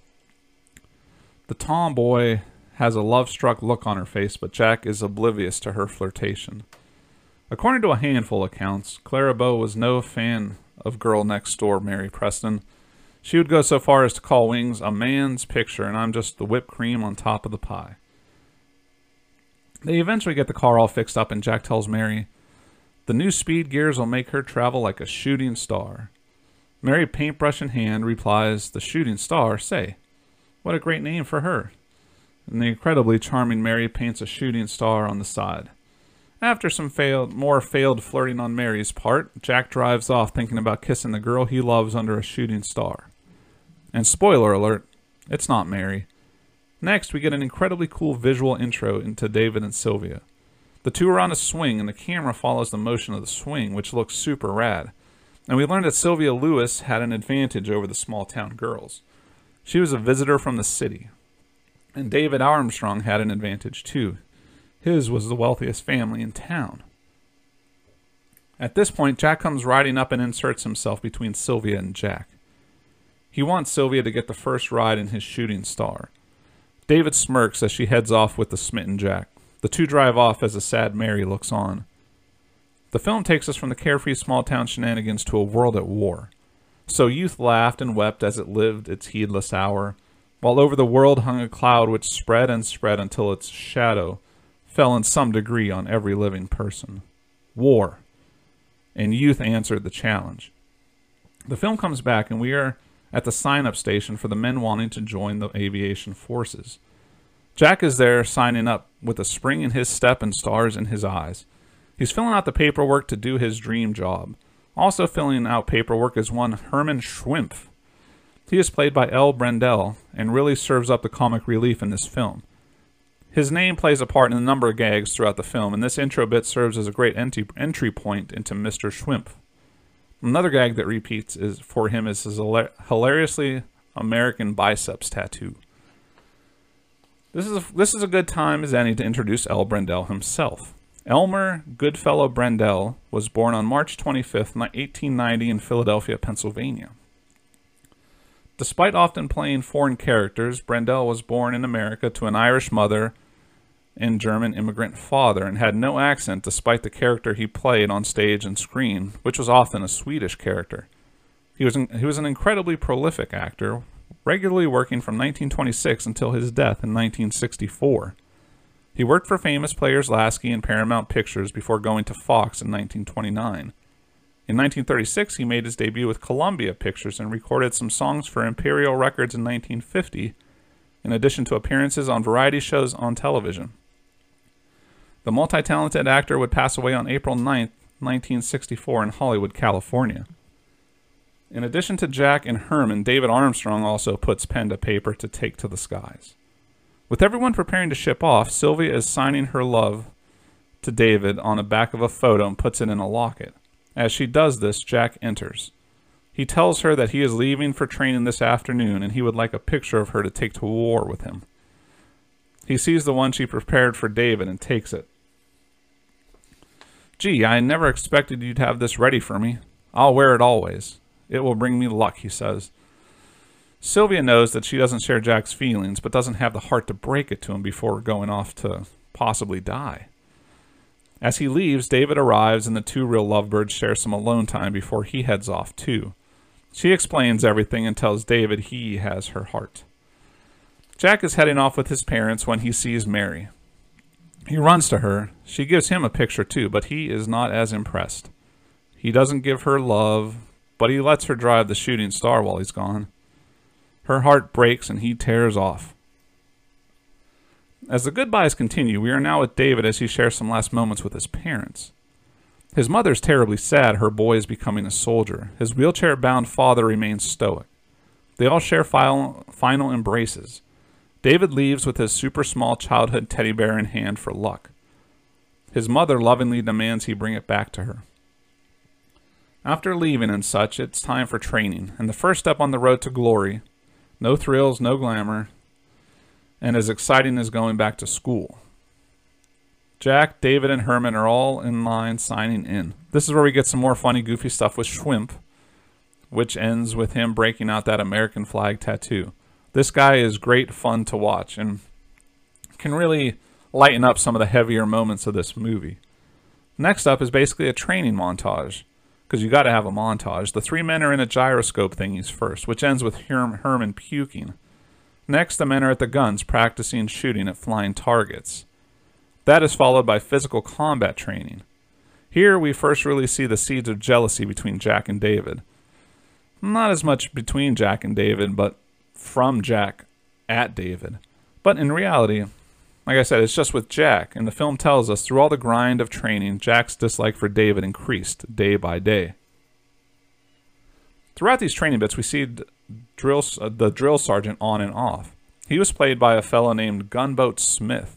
S1: The tomboy has a love struck look on her face, but Jack is oblivious to her flirtation. According to a handful of accounts, Clara Bow was no fan of girl next door Mary Preston she would go so far as to call Wings a man's picture, and I'm just the whipped cream on top of the pie. They eventually get the car all fixed up, and Jack tells Mary the new speed gears will make her travel like a shooting star. Mary, paintbrush in hand, replies, The shooting star? Say, What a great name for her. And the incredibly charming Mary paints a shooting star on the side. After some failed, more failed flirting on Mary's part, Jack drives off thinking about kissing the girl he loves under a shooting star. And spoiler alert, it's not Mary. Next, we get an incredibly cool visual intro into David and Sylvia. The two are on a swing, and the camera follows the motion of the swing, which looks super rad. And we learned that Sylvia Lewis had an advantage over the small town girls. She was a visitor from the city. And David Armstrong had an advantage too. His was the wealthiest family in town. At this point, Jack comes riding up and inserts himself between Sylvia and Jack. He wants Sylvia to get the first ride in his shooting star. David smirks as she heads off with the smitten Jack. The two drive off as a sad Mary looks on. The film takes us from the carefree small town shenanigans to a world at war. So youth laughed and wept as it lived its heedless hour, while over the world hung a cloud which spread and spread until its shadow fell in some degree on every living person. War. And youth answered the challenge. The film comes back, and we are at the sign up station for the men wanting to join the aviation forces. Jack is there signing up with a spring in his step and stars in his eyes. He's filling out the paperwork to do his dream job. Also filling out paperwork is one Herman Schwimpf. He is played by El Brendel and really serves up the comic relief in this film. His name plays a part in a number of gags throughout the film, and this intro bit serves as a great entry point into Mr. Schwimpf. Another gag that repeats is for him is his hilariously American biceps tattoo. This is a, this is a good time as any to introduce El Brendel himself. Elmer Goodfellow Brendel was born on March 25, 1890 in Philadelphia, Pennsylvania. Despite often playing foreign characters, Brendel was born in America to an Irish mother and German immigrant father and had no accent despite the character he played on stage and screen, which was often a Swedish character. He was, an, he was an incredibly prolific actor, regularly working from 1926 until his death in 1964. He worked for famous Players Lasky and Paramount Pictures before going to Fox in 1929. In 1936, he made his debut with Columbia Pictures and recorded some songs for Imperial Records in 1950, in addition to appearances on variety shows on television. The multi talented actor would pass away on April 9, 1964, in Hollywood, California. In addition to Jack and Herman, David Armstrong also puts pen to paper to take to the skies. With everyone preparing to ship off, Sylvia is signing her love to David on the back of a photo and puts it in a locket. As she does this, Jack enters. He tells her that he is leaving for training this afternoon and he would like a picture of her to take to war with him. He sees the one she prepared for David and takes it. Gee, I never expected you'd have this ready for me. I'll wear it always. It will bring me luck, he says. Sylvia knows that she doesn't share Jack's feelings, but doesn't have the heart to break it to him before going off to possibly die. As he leaves, David arrives and the two real lovebirds share some alone time before he heads off too. She explains everything and tells David he has her heart. Jack is heading off with his parents when he sees Mary. He runs to her. She gives him a picture too, but he is not as impressed. He doesn't give her love, but he lets her drive the shooting star while he's gone. Her heart breaks and he tears off. As the goodbyes continue, we are now with David as he shares some last moments with his parents. His mother is terribly sad her boy is becoming a soldier. His wheelchair bound father remains stoic. They all share final, final embraces. David leaves with his super small childhood teddy bear in hand for luck. His mother lovingly demands he bring it back to her. After leaving and such, it's time for training, and the first step on the road to glory. No thrills, no glamour, and as exciting as going back to school. Jack, David, and Herman are all in line signing in. This is where we get some more funny, goofy stuff with Schwimpf, which ends with him breaking out that American flag tattoo. This guy is great fun to watch and can really lighten up some of the heavier moments of this movie. Next up is basically a training montage, because you got to have a montage. The three men are in a gyroscope thingies first, which ends with Herman puking. Next, the men are at the guns practicing shooting at flying targets. That is followed by physical combat training. Here we first really see the seeds of jealousy between Jack and David. Not as much between Jack and David, but from Jack at David. But in reality, like I said, it's just with Jack, and the film tells us through all the grind of training, Jack's dislike for David increased day by day. Throughout these training bits, we see drill, uh, the drill sergeant on and off. He was played by a fellow named Gunboat Smith.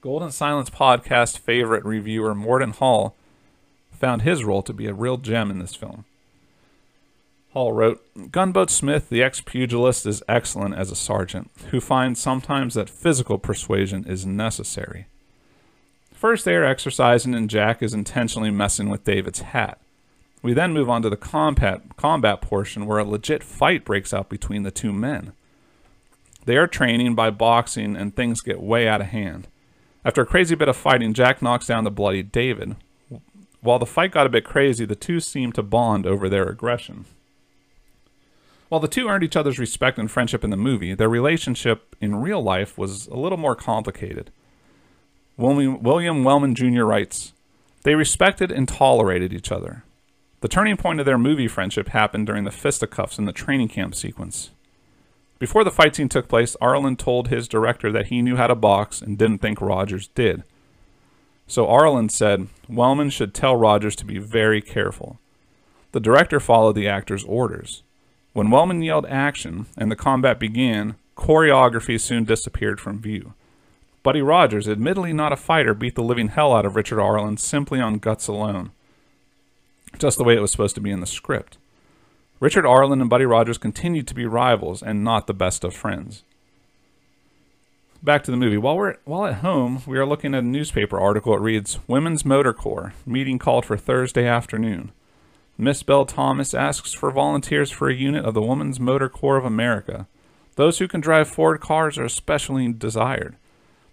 S1: Golden Silence podcast favorite reviewer Mordaunt Hall found his role to be a real gem in this film. Hall wrote, Gunboat Smith, the ex pugilist, is excellent as a sergeant, who finds sometimes that physical persuasion is necessary. First, they are exercising, and Jack is intentionally messing with David's hat. We then move on to the combat, combat portion where a legit fight breaks out between the two men. They are training by boxing, and things get way out of hand. After a crazy bit of fighting, Jack knocks down the bloody David. While the fight got a bit crazy, the two seem to bond over their aggression. While the two earned each other's respect and friendship in the movie, their relationship in real life was a little more complicated. William Wellman Jr. writes, They respected and tolerated each other. The turning point of their movie friendship happened during the fisticuffs in the training camp sequence. Before the fight scene took place, Arlen told his director that he knew how to box and didn't think Rogers did. So Arlen said Wellman should tell Rogers to be very careful. The director followed the actor's orders. When Wellman yelled action and the combat began, choreography soon disappeared from view. Buddy Rogers, admittedly not a fighter, beat the living hell out of Richard Arlen simply on guts alone just the way it was supposed to be in the script. Richard Arlen and Buddy Rogers continued to be rivals and not the best of friends. Back to the movie. While we're while at home, we are looking at a newspaper article. It reads: Women's Motor Corps meeting called for Thursday afternoon. Miss Bell Thomas asks for volunteers for a unit of the Women's Motor Corps of America. Those who can drive Ford cars are especially desired.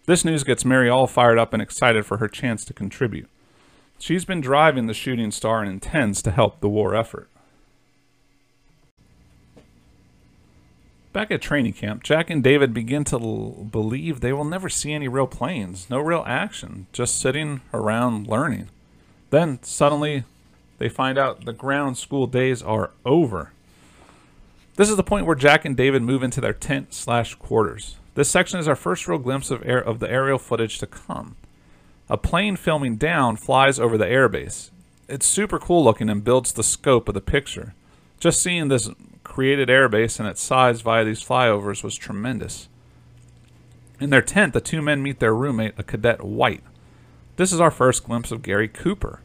S1: This news gets Mary all fired up and excited for her chance to contribute. She's been driving the shooting star and intends to help the war effort. Back at training camp, Jack and David begin to believe they will never see any real planes, no real action, just sitting around learning. Then, suddenly, they find out the ground school days are over. This is the point where Jack and David move into their tent slash quarters. This section is our first real glimpse of, air- of the aerial footage to come. A plane filming down flies over the airbase. It's super cool looking and builds the scope of the picture. Just seeing this created airbase and its size via these flyovers was tremendous. In their tent, the two men meet their roommate, a cadet White. This is our first glimpse of Gary Cooper.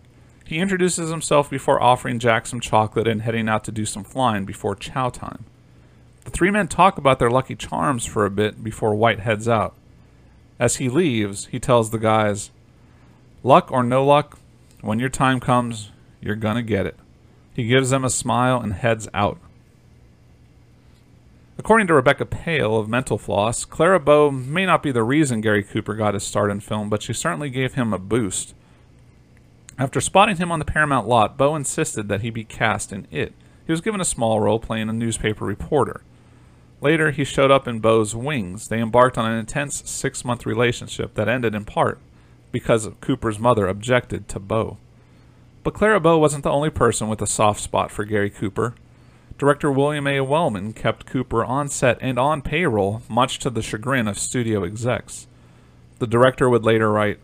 S1: He introduces himself before offering Jack some chocolate and heading out to do some flying before chow time. The three men talk about their lucky charms for a bit before White heads out. As he leaves, he tells the guys, Luck or no luck, when your time comes, you're gonna get it. He gives them a smile and heads out. According to Rebecca Pahle of Mental Floss, Clara Bow may not be the reason Gary Cooper got his start in film, but she certainly gave him a boost. After spotting him on the Paramount lot, Bow insisted that he be cast in It. He was given a small role playing a newspaper reporter. Later, he showed up in Bow's Wings. They embarked on an intense six month relationship that ended in part because Cooper's mother objected to Bow. But Clara Bow wasn't the only person with a soft spot for Gary Cooper. Director William A. Wellman kept Cooper on set and on payroll, much to the chagrin of studio execs. The director would later write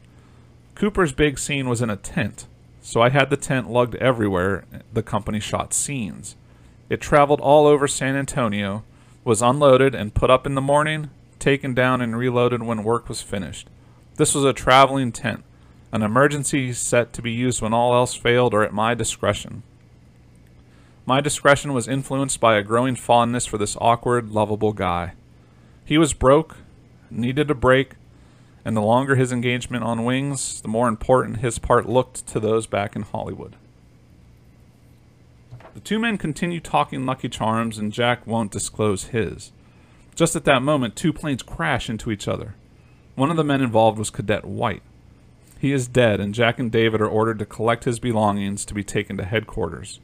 S1: Cooper's big scene was in a tent, so I had the tent lugged everywhere the company shot scenes. It traveled all over San Antonio, was unloaded and put up in the morning, taken down and reloaded when work was finished. This was a traveling tent, an emergency set to be used when all else failed or at my discretion. My discretion was influenced by a growing fondness for this awkward, lovable guy. He was broke, needed a break, and the longer his engagement on Wings, the more important his part looked to those back in Hollywood. The two men continue talking Lucky Charms, and Jack won't disclose his. Just at that moment, two planes crash into each other. One of the men involved was Cadet White. He is dead, and Jack and David are ordered to collect his belongings to be taken to headquarters.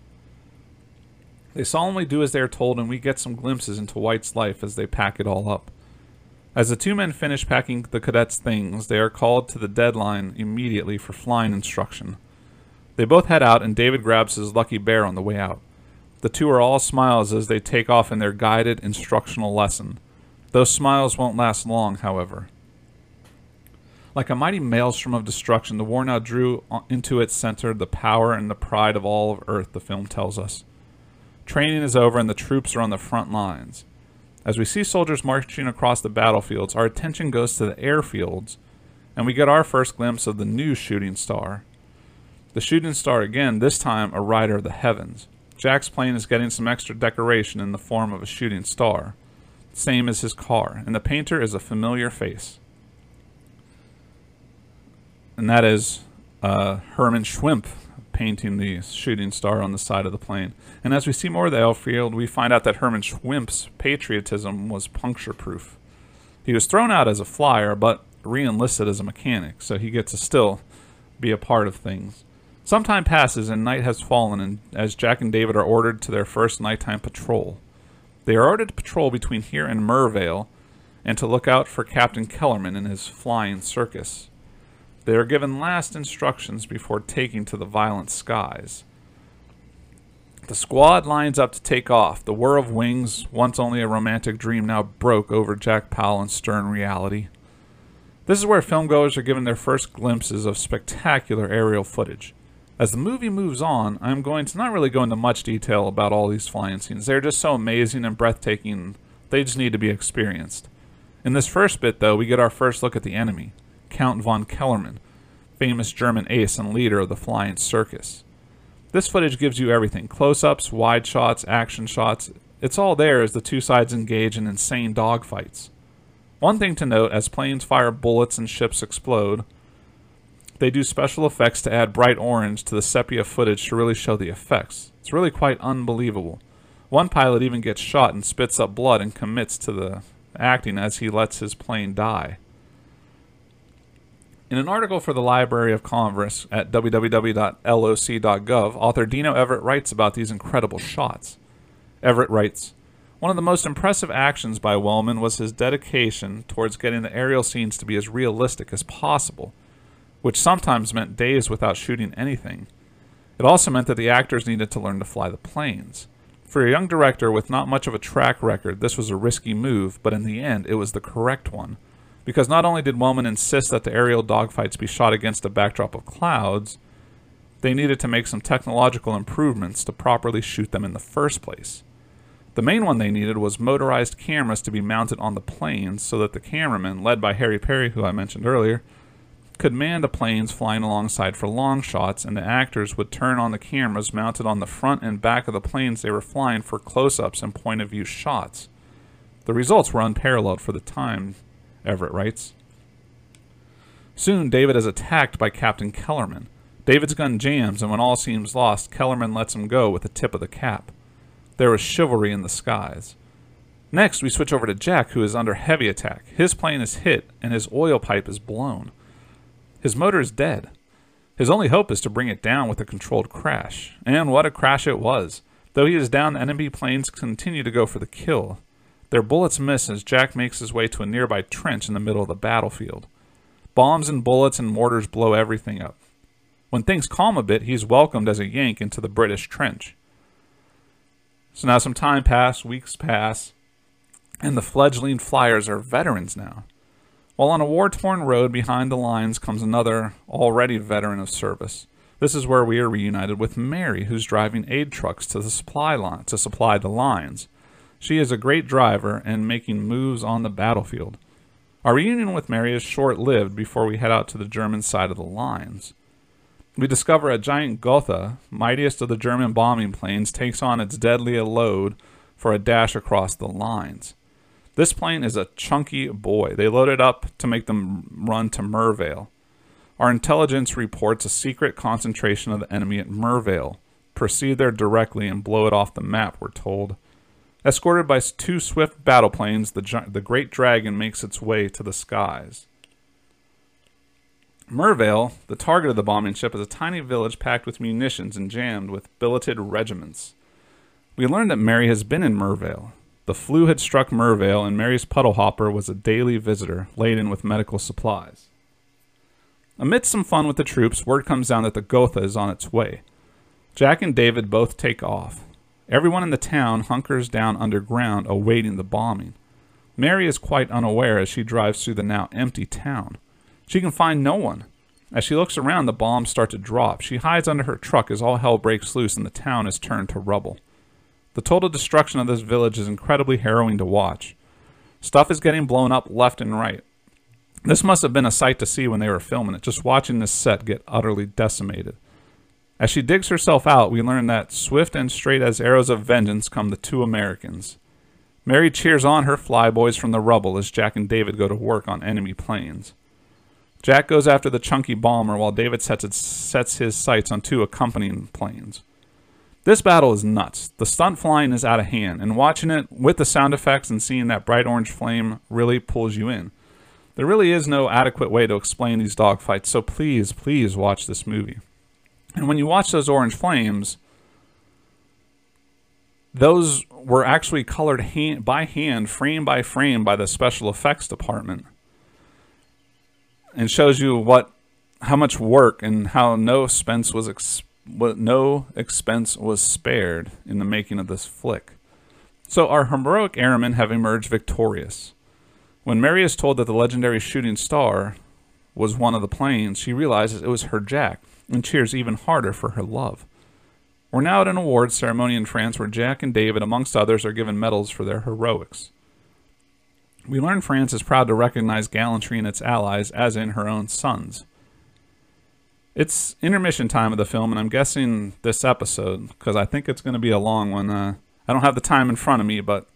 S1: They solemnly do as they are told, and we get some glimpses into White's life as they pack it all up. As the two men finish packing the cadets' things, they are called to the deadline immediately for flying instruction. They both head out, and David grabs his lucky bear on the way out. The two are all smiles as they take off in their guided instructional lesson. Those smiles won't last long, however. Like a mighty maelstrom of destruction, the war now drew into its center the power and the pride of all of Earth, the film tells us. Training is over and the troops are on the front lines. As we see soldiers marching across the battlefields, our attention goes to the airfields, and we get our first glimpse of the new shooting star. The shooting star again, this time a rider of the heavens. Jack's plane is getting some extra decoration in the form of a shooting star, same as his car, and the painter is a familiar face. And that is uh, Herman Schwimpf painting the shooting star on the side of the plane. And as we see more of the airfield, we find out that Herman Schwimpf's patriotism was puncture proof. He was thrown out as a flyer, but re enlisted as a mechanic, so he gets to still be a part of things. Some time passes and night has fallen, and as Jack and David are ordered to their first nighttime patrol. They are ordered to patrol between here and Mervale, and to look out for Captain Kellerman and his flying circus. They are given last instructions before taking to the violent skies. The squad lines up to take off. The whir of wings, once only a romantic dream, now broke over Jack Powell in stern reality. This is where filmgoers are given their first glimpses of spectacular aerial footage. As the movie moves on, I'm going to not really go into much detail about all these flying scenes. They're just so amazing and breathtaking, they just need to be experienced. In this first bit, though, we get our first look at the enemy Count von Kellerman, famous German ace and leader of the flying circus. This footage gives you everything close ups, wide shots, action shots. It's all there as the two sides engage in insane dogfights. One thing to note as planes fire bullets and ships explode, they do special effects to add bright orange to the sepia footage to really show the effects. It's really quite unbelievable. One pilot even gets shot and spits up blood and commits to the acting as he lets his plane die. In an article for the Library of Congress at www.loc.gov, author Dino Everett writes about these incredible shots. Everett writes, One of the most impressive actions by Wellman was his dedication towards getting the aerial scenes to be as realistic as possible – which sometimes meant days without shooting anything. It also meant that the actors needed to learn to fly the planes. For a young director with not much of a track record, this was a risky move, but in the end, it was the correct one. Because not only did Wellman insist that the aerial dogfights be shot against a backdrop of clouds, they needed to make some technological improvements to properly shoot them in the first place. The main one they needed was motorized cameras to be mounted on the planes so that the cameraman, led by Harry Perry, who I mentioned earlier, could man the planes flying alongside for long shots, and the actors would turn on the cameras mounted on the front and back of the planes they were flying for close ups and point of view shots. The results were unparalleled for the time, Everett writes. Soon, David is attacked by Captain Kellerman. David's gun jams, and when all seems lost, Kellerman lets him go with the tip of the cap. There is chivalry in the skies. Next, we switch over to Jack, who is under heavy attack. His plane is hit, and his oil pipe is blown. His motor is dead. His only hope is to bring it down with a controlled crash. And what a crash it was. Though he is down, enemy planes continue to go for the kill. Their bullets miss as Jack makes his way to a nearby trench in the middle of the battlefield. Bombs and bullets and mortars blow everything up. When things calm a bit, he's welcomed as a Yank into the British trench. So now some time pass, weeks pass, and the fledgling flyers are veterans now. While on a war torn road behind the lines comes another, already veteran of service. This is where we are reunited with Mary, who's driving aid trucks to the supply line to supply the lines. She is a great driver and making moves on the battlefield. Our reunion with Mary is short lived before we head out to the German side of the lines. We discover a giant Gotha, mightiest of the German bombing planes, takes on its deadly load for a dash across the lines. This plane is a chunky boy. They load it up to make them run to Mervale. Our intelligence reports a secret concentration of the enemy at Mervale. Proceed there directly and blow it off the map, we're told. Escorted by two swift battle planes, the, the Great Dragon makes its way to the skies. Mervale, the target of the bombing ship, is a tiny village packed with munitions and jammed with billeted regiments. We learn that Mary has been in Mervale. The flu had struck Mervale, and Mary's puddle hopper was a daily visitor, laden with medical supplies. Amidst some fun with the troops, word comes down that the Gotha is on its way. Jack and David both take off. Everyone in the town hunkers down underground, awaiting the bombing. Mary is quite unaware as she drives through the now empty town. She can find no one. As she looks around, the bombs start to drop. She hides under her truck as all hell breaks loose and the town is turned to rubble. The total destruction of this village is incredibly harrowing to watch. Stuff is getting blown up left and right. This must have been a sight to see when they were filming it, just watching this set get utterly decimated. As she digs herself out, we learn that swift and straight as arrows of vengeance come the two Americans. Mary cheers on her flyboys from the rubble as Jack and David go to work on enemy planes. Jack goes after the chunky bomber while David sets, sets his sights on two accompanying planes. This battle is nuts. The stunt flying is out of hand, and watching it with the sound effects and seeing that bright orange flame really pulls you in. There really is no adequate way to explain these dogfights, so please, please watch this movie. And when you watch those orange flames, those were actually colored hand, by hand, frame by frame, by the special effects department and shows you what how much work and how no expense was ex- what no expense was spared in the making of this flick. So our heroic airmen have emerged victorious. When Mary is told that the legendary shooting star was one of the planes, she realizes it was her Jack and cheers even harder for her love. We're now at an awards ceremony in France where Jack and David, amongst others, are given medals for their heroics. We learn France is proud to recognize gallantry in its allies, as in her own sons. It's intermission time of the film, and I'm guessing this episode, because I think it's going to be a long one. Uh, I don't have the time in front of me, but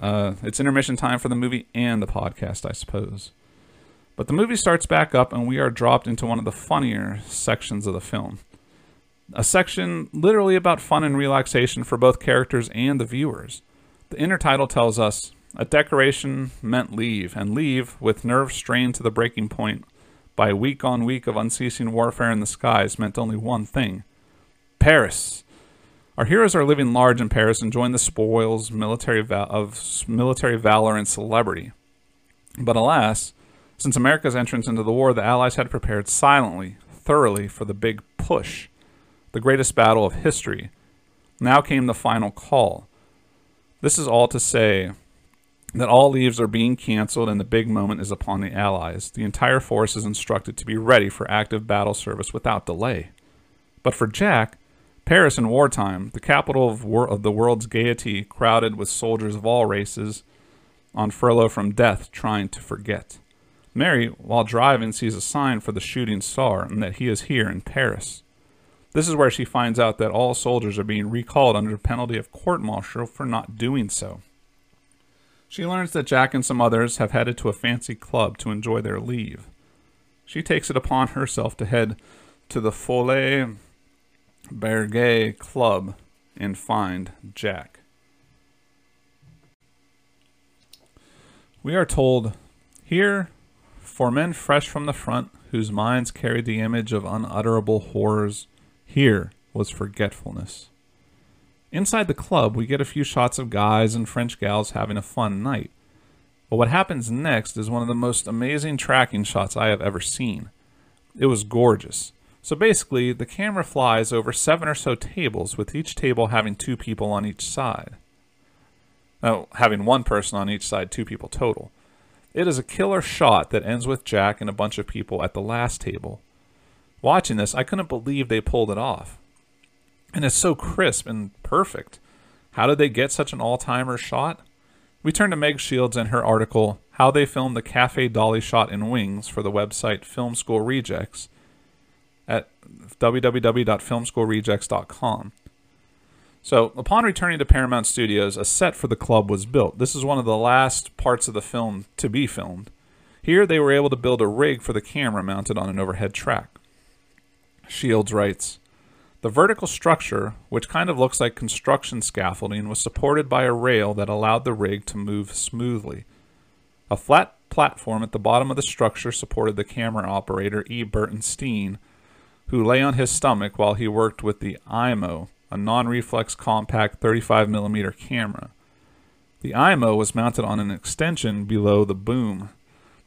S1: uh, it's intermission time for the movie and the podcast, I suppose. But the movie starts back up, and we are dropped into one of the funnier sections of the film. A section literally about fun and relaxation for both characters and the viewers. The intertitle tells us a decoration meant leave, and leave, with nerves strained to the breaking point by week on week of unceasing warfare in the skies, meant only one thing Paris. Our heroes are living large in Paris, enjoying the spoils military of military valor and celebrity. But alas, since America's entrance into the war, the Allies had prepared silently, thoroughly for the big push, the greatest battle of history. Now came the final call. This is all to say that all leaves are being canceled and the big moment is upon the Allies. The entire force is instructed to be ready for active battle service without delay. But for Jack, Paris in wartime, the capital of, wor- of the world's gaiety, crowded with soldiers of all races, on furlough from death, trying to forget. Mary, while driving, sees a sign for the shooting star and that he is here in Paris. This is where she finds out that all soldiers are being recalled under penalty of court martial for not doing so. She learns that Jack and some others have headed to a fancy club to enjoy their leave. She takes it upon herself to head to the Folies Bergère Club and find Jack. We are told here, for men fresh from the front, whose minds carried the image of unutterable horrors, here was forgetfulness. Inside the club, we get a few shots of guys and French gals having a fun night. But what happens next is one of the most amazing tracking shots I have ever seen. It was gorgeous. So basically, the camera flies over seven or so tables, with each table having two people on each side. Now, having one person on each side, two people total. It is a killer shot that ends with Jack and a bunch of people at the last table. Watching this, I couldn't believe they pulled it off. And it's so crisp and perfect. How did they get such an all timer shot? We turn to Meg Shields and her article, How They Filmed the Cafe Dolly Shot in Wings for the website Film School Rejects at www.filmschoolrejects.com. So, upon returning to Paramount Studios, a set for the club was built. This is one of the last parts of the film to be filmed. Here, they were able to build a rig for the camera mounted on an overhead track. Shields writes, the vertical structure, which kind of looks like construction scaffolding, was supported by a rail that allowed the rig to move smoothly. A flat platform at the bottom of the structure supported the camera operator E. Burton Steen, who lay on his stomach while he worked with the Eyemo, a non-reflex compact 35mm camera. The Eyemo was mounted on an extension below the boom.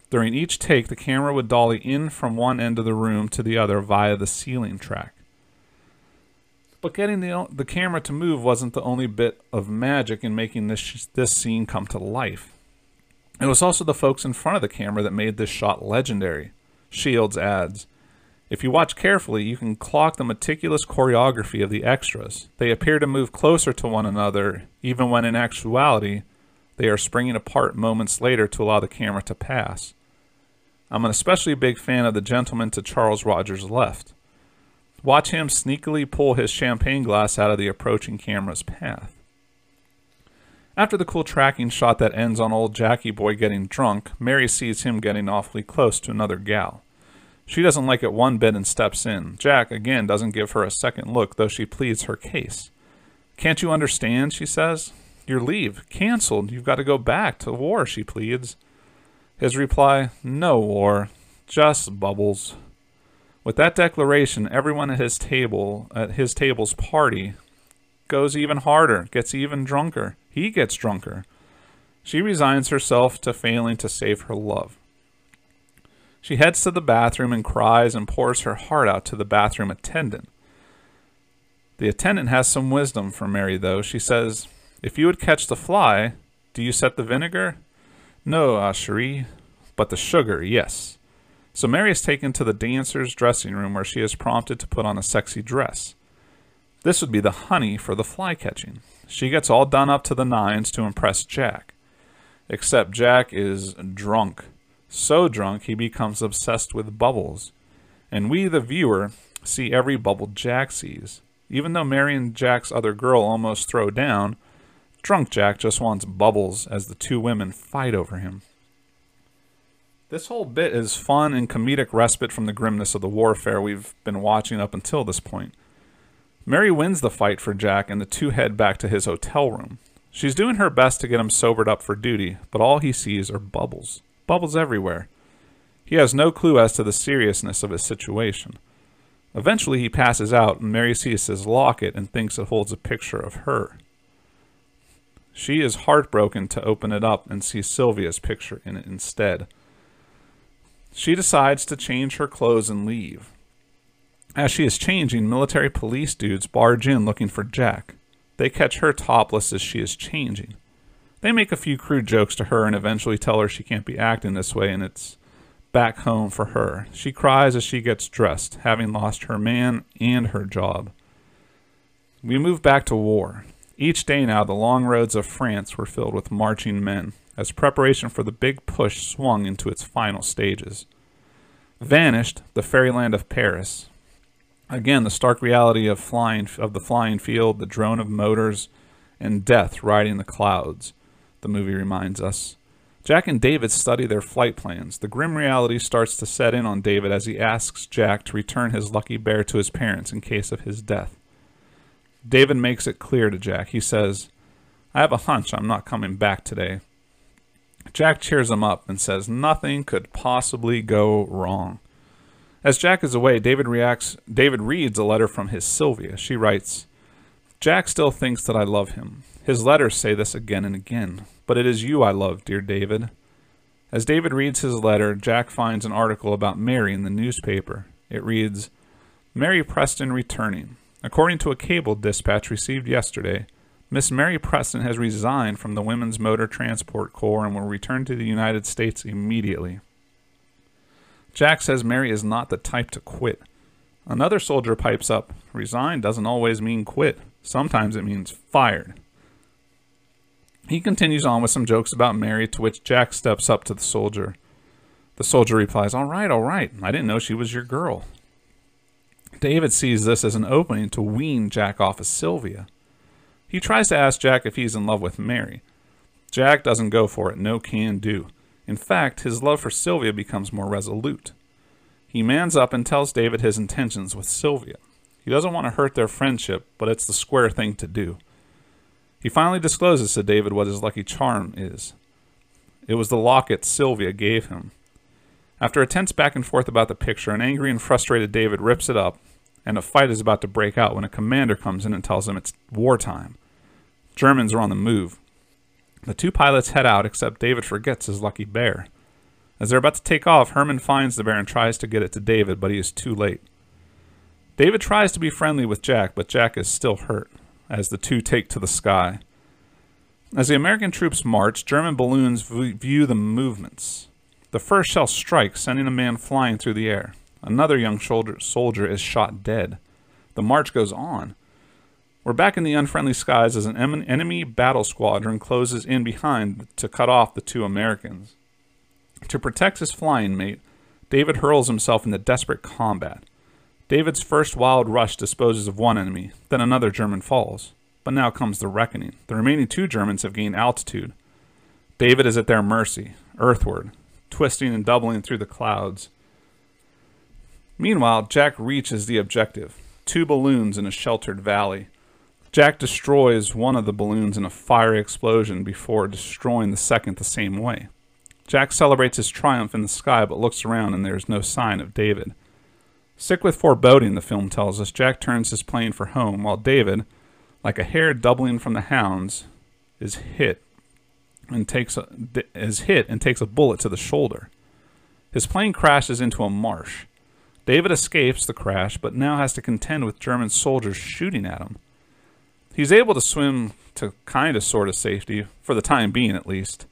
S1: During each take, the camera would dolly in from one end of the room to the other via the ceiling track. But getting the, the camera to move wasn't the only bit of magic in making this, this scene come to life. It was also the folks in front of the camera that made this shot legendary. Shields adds, if you watch carefully, you can clock the meticulous choreography of the extras. They appear to move closer to one another, even when in actuality, they are springing apart moments later to allow the camera to pass. I'm an especially big fan of the gentleman to Charles Rogers' left. Watch him sneakily pull his champagne glass out of the approaching camera's path. After the cool tracking shot that ends on old Jackie boy getting drunk, Mary sees him getting awfully close to another gal. She doesn't like it one bit and steps in. Jack, again, doesn't give her a second look, though she pleads her case. Can't you understand? she says. Your leave. Cancelled. You've got to go back to war, she pleads. His reply, No war. Just bubbles. With that declaration, everyone at his table, at his table's party, goes even harder, gets even drunker. He gets drunker. She resigns herself to failing to save her love. She heads to the bathroom and cries and pours her heart out to the bathroom attendant. The attendant has some wisdom for Mary, though. She says, If you would catch the fly, do you set the vinegar? No, ah, cherie, but the sugar, yes. So Mary is taken to the dancer's dressing room where she is prompted to put on a sexy dress. This would be the honey for the fly catching. She gets all done up to the nines to impress Jack. Except Jack is drunk. So drunk he becomes obsessed with bubbles. And we, the viewer, see every bubble Jack sees. Even though Mary and Jack's other girl almost throw down, drunk Jack just wants bubbles as the two women fight over him. This whole bit is fun and comedic respite from the grimness of the warfare we've been watching up until this point. Mary wins the fight for Jack, and the two head back to his hotel room. She's doing her best to get him sobered up for duty, but all he sees are bubbles. Bubbles everywhere. He has no clue as to the seriousness of his situation. Eventually, he passes out, and Mary sees his locket and thinks it holds a picture of her. She is heartbroken to open it up and see Sylvia's picture in it instead. She decides to change her clothes and leave. As she is changing, military police dudes barge in looking for Jack. They catch her topless as she is changing. They make a few crude jokes to her and eventually tell her she can't be acting this way and it's back home for her. She cries as she gets dressed, having lost her man and her job. We move back to war. Each day now, the long roads of France were filled with marching men, as preparation for the big push swung into its final stages. Vanished the fairyland of Paris, Again, the stark reality of flying of the flying field, the drone of motors, and death riding the clouds. The movie reminds us. Jack and David study their flight plans. The grim reality starts to set in on David as he asks Jack to return his lucky bear to his parents in case of his death. David makes it clear to Jack. He says, I have a hunch I'm not coming back today. Jack cheers him up and says nothing could possibly go wrong. As Jack is away, David reacts David reads a letter from his Sylvia. She writes, Jack still thinks that I love him. His letters say this again and again. But it is you I love, dear David. As David reads his letter, Jack finds an article about Mary in the newspaper. It reads, Mary Preston returning. According to a cable dispatch received yesterday, Miss Mary Preston has resigned from the Women's Motor Transport Corps and will return to the United States immediately. Jack says Mary is not the type to quit. Another soldier pipes up resign doesn't always mean quit, sometimes it means fired. He continues on with some jokes about Mary, to which Jack steps up to the soldier. The soldier replies, All right, all right. I didn't know she was your girl. David sees this as an opening to wean Jack off of Sylvia. He tries to ask Jack if he's in love with Mary. Jack doesn't go for it, no can do. In fact, his love for Sylvia becomes more resolute. He mans up and tells David his intentions with Sylvia. He doesn't want to hurt their friendship, but it's the square thing to do. He finally discloses to David what his lucky charm is. It was the locket Sylvia gave him. After a tense back and forth about the picture, an angry and frustrated David rips it up, and a fight is about to break out when a commander comes in and tells him it's wartime. Germans are on the move. The two pilots head out, except David forgets his lucky bear. As they're about to take off, Herman finds the bear and tries to get it to David, but he is too late. David tries to be friendly with Jack, but Jack is still hurt as the two take to the sky. As the American troops march, German balloons view the movements. The first shell strikes, sending a man flying through the air. Another young soldier, is shot dead. The march goes on. We're back in the unfriendly skies as an enemy battle squadron closes in behind to cut off the two Americans. To protect his flying mate, David hurls himself into desperate combat. David's first wild rush disposes of one enemy, then another German falls. But now comes the reckoning. The remaining two Germans have gained altitude. David is at their mercy, earthward, twisting and doubling through the clouds. Meanwhile, Jack reaches the objective two balloons in a sheltered valley. Jack destroys one of the balloons in a fiery explosion before destroying the second the same way. Jack celebrates his triumph in the sky but looks around and there is no sign of David. Sick with foreboding, the film tells us, Jack turns his plane for home while David, like a hare doubling from the hounds, is hit and takes a, is hit and takes a bullet to the shoulder. His plane crashes into a marsh. David escapes the crash, but now has to contend with German soldiers shooting at him. He's able to swim to kind of sort of safety, for the time being at least.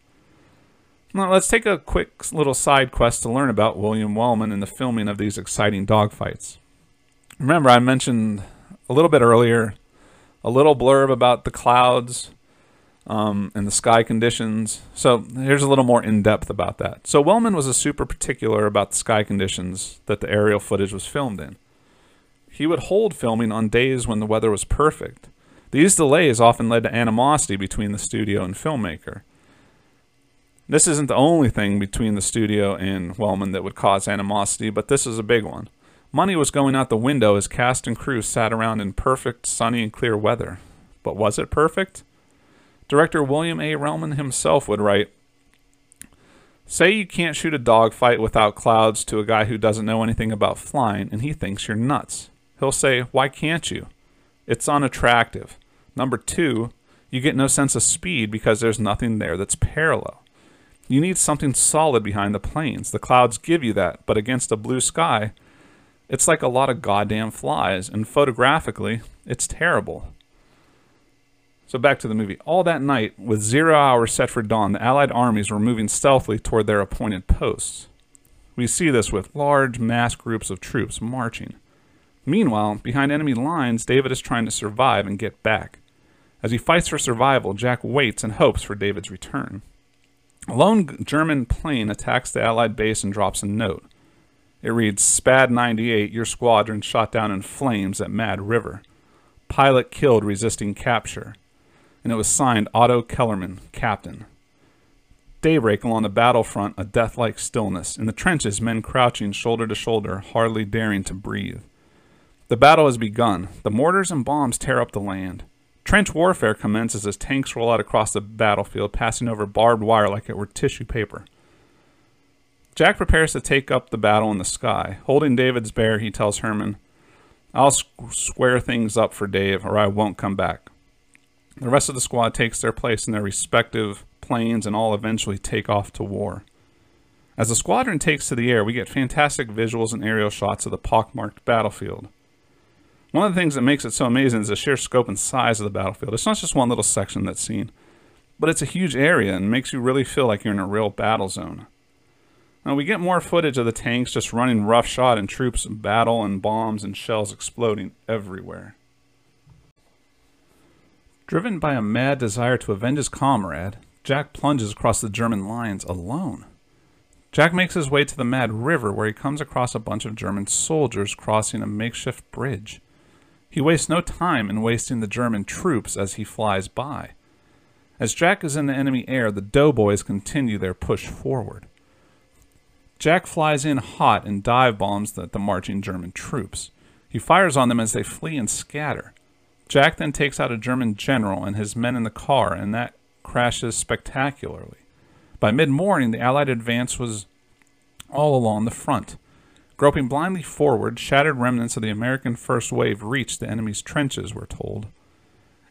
S1: Now, let's take a quick little side quest to learn about William Wellman and the filming of these exciting dogfights. Remember, I mentioned a little bit earlier a little blurb about the clouds um, and the sky conditions. So here's a little more in depth about that. So Wellman was a super particular about the sky conditions that the aerial footage was filmed in. He would hold filming on days when the weather was perfect. These delays often led to animosity between the studio and filmmaker. This isn't the only thing between the studio and Wellman that would cause animosity, but this is a big one. Money was going out the window as cast and crew sat around in perfect, sunny, and clear weather. But was it perfect? Director William A. Wellman himself would write Say you can't shoot a dogfight without clouds to a guy who doesn't know anything about flying, and he thinks you're nuts. He'll say, Why can't you? It's unattractive. Number two, you get no sense of speed because there's nothing there that's parallel. You need something solid behind the planes. The clouds give you that, but against a blue sky, it's like a lot of goddamn flies, and photographically, it's terrible. So back to the movie. All that night, with zero hours set for dawn, the Allied armies were moving stealthily toward their appointed posts. We see this with large mass groups of troops marching. Meanwhile, behind enemy lines, David is trying to survive and get back. As he fights for survival, Jack waits and hopes for David's return. A lone German plane attacks the Allied base and drops a note. It reads SPAD 98, your squadron shot down in flames at Mad River. Pilot killed resisting capture. And it was signed Otto Kellerman, Captain. Daybreak along the battlefront, a death-like stillness. In the trenches, men crouching shoulder to shoulder, hardly daring to breathe. The battle has begun. The mortars and bombs tear up the land. Trench warfare commences as tanks roll out across the battlefield, passing over barbed wire like it were tissue paper. Jack prepares to take up the battle in the sky. Holding David's bear, he tells Herman, I'll square things up for Dave, or I won't come back. The rest of the squad takes their place in their respective planes and all eventually take off to war. As the squadron takes to the air, we get fantastic visuals and aerial shots of the pockmarked battlefield. One of the things that makes it so amazing is the sheer scope and size of the battlefield. It's not just one little section that's seen, but it's a huge area and makes you really feel like you're in a real battle zone. Now we get more footage of the tanks just running roughshod and troops battle and bombs and shells exploding everywhere. Driven by a mad desire to avenge his comrade, Jack plunges across the German lines alone. Jack makes his way to the Mad River where he comes across a bunch of German soldiers crossing a makeshift bridge. He wastes no time in wasting the German troops as he flies by. As Jack is in the enemy air, the doughboys continue their push forward. Jack flies in hot and dive bombs the, the marching German troops. He fires on them as they flee and scatter. Jack then takes out a German general and his men in the car, and that crashes spectacularly. By mid morning, the Allied advance was all along the front. Groping blindly forward, shattered remnants of the American first wave reached the enemy's trenches, we're told.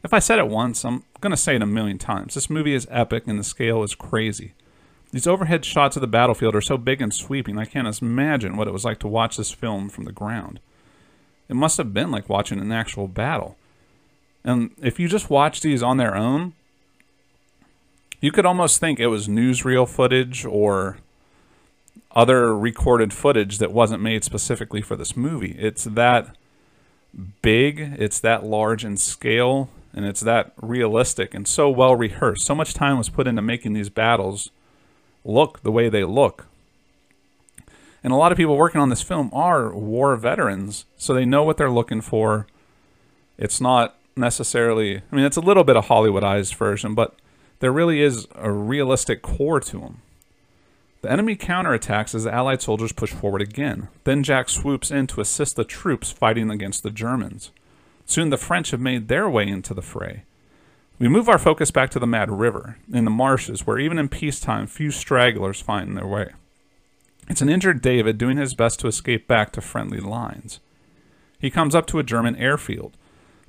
S1: If I said it once, I'm going to say it a million times. This movie is epic and the scale is crazy. These overhead shots of the battlefield are so big and sweeping, I can't imagine what it was like to watch this film from the ground. it must have been like watching an actual battle. And if you just watch these on their own, you could almost think it was newsreel footage or other recorded footage that wasn't made specifically for this movie. It's that big, it's that large in scale, and it's that realistic and so well rehearsed. So much time was put into making these battles look the way they look. And a lot of people working on this film are war veterans, so they know what they're looking for. It's not necessarily, I mean, it's a little bit of Hollywoodized version, but there really is a realistic core to them. The enemy counterattacks as the Allied soldiers push forward again. Then Jack swoops in to assist the troops fighting against the Germans. Soon the French have made their way into the fray. We move our focus back to the Mad River, in the marshes, where even in peacetime few stragglers find their way. It's an injured David doing his best to escape back to friendly lines. He comes up to a German airfield.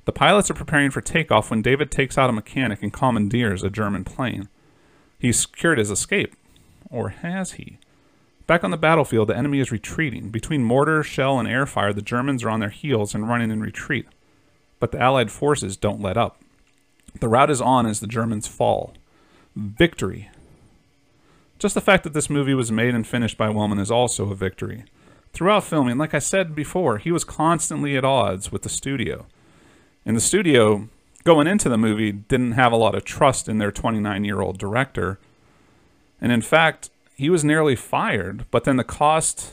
S1: The pilots are preparing for takeoff when David takes out a mechanic and commandeers a German plane. He's secured his escape. Or has he? Back on the battlefield, the enemy is retreating. Between mortar, shell, and air fire, the Germans are on their heels and running in retreat. But the Allied forces don't let up. The rout is on as the Germans fall. Victory. Just the fact that this movie was made and finished by Wellman is also a victory. Throughout filming, like I said before, he was constantly at odds with the studio. And the studio, going into the movie, didn't have a lot of trust in their 29 year old director. And in fact, he was nearly fired, but then the cost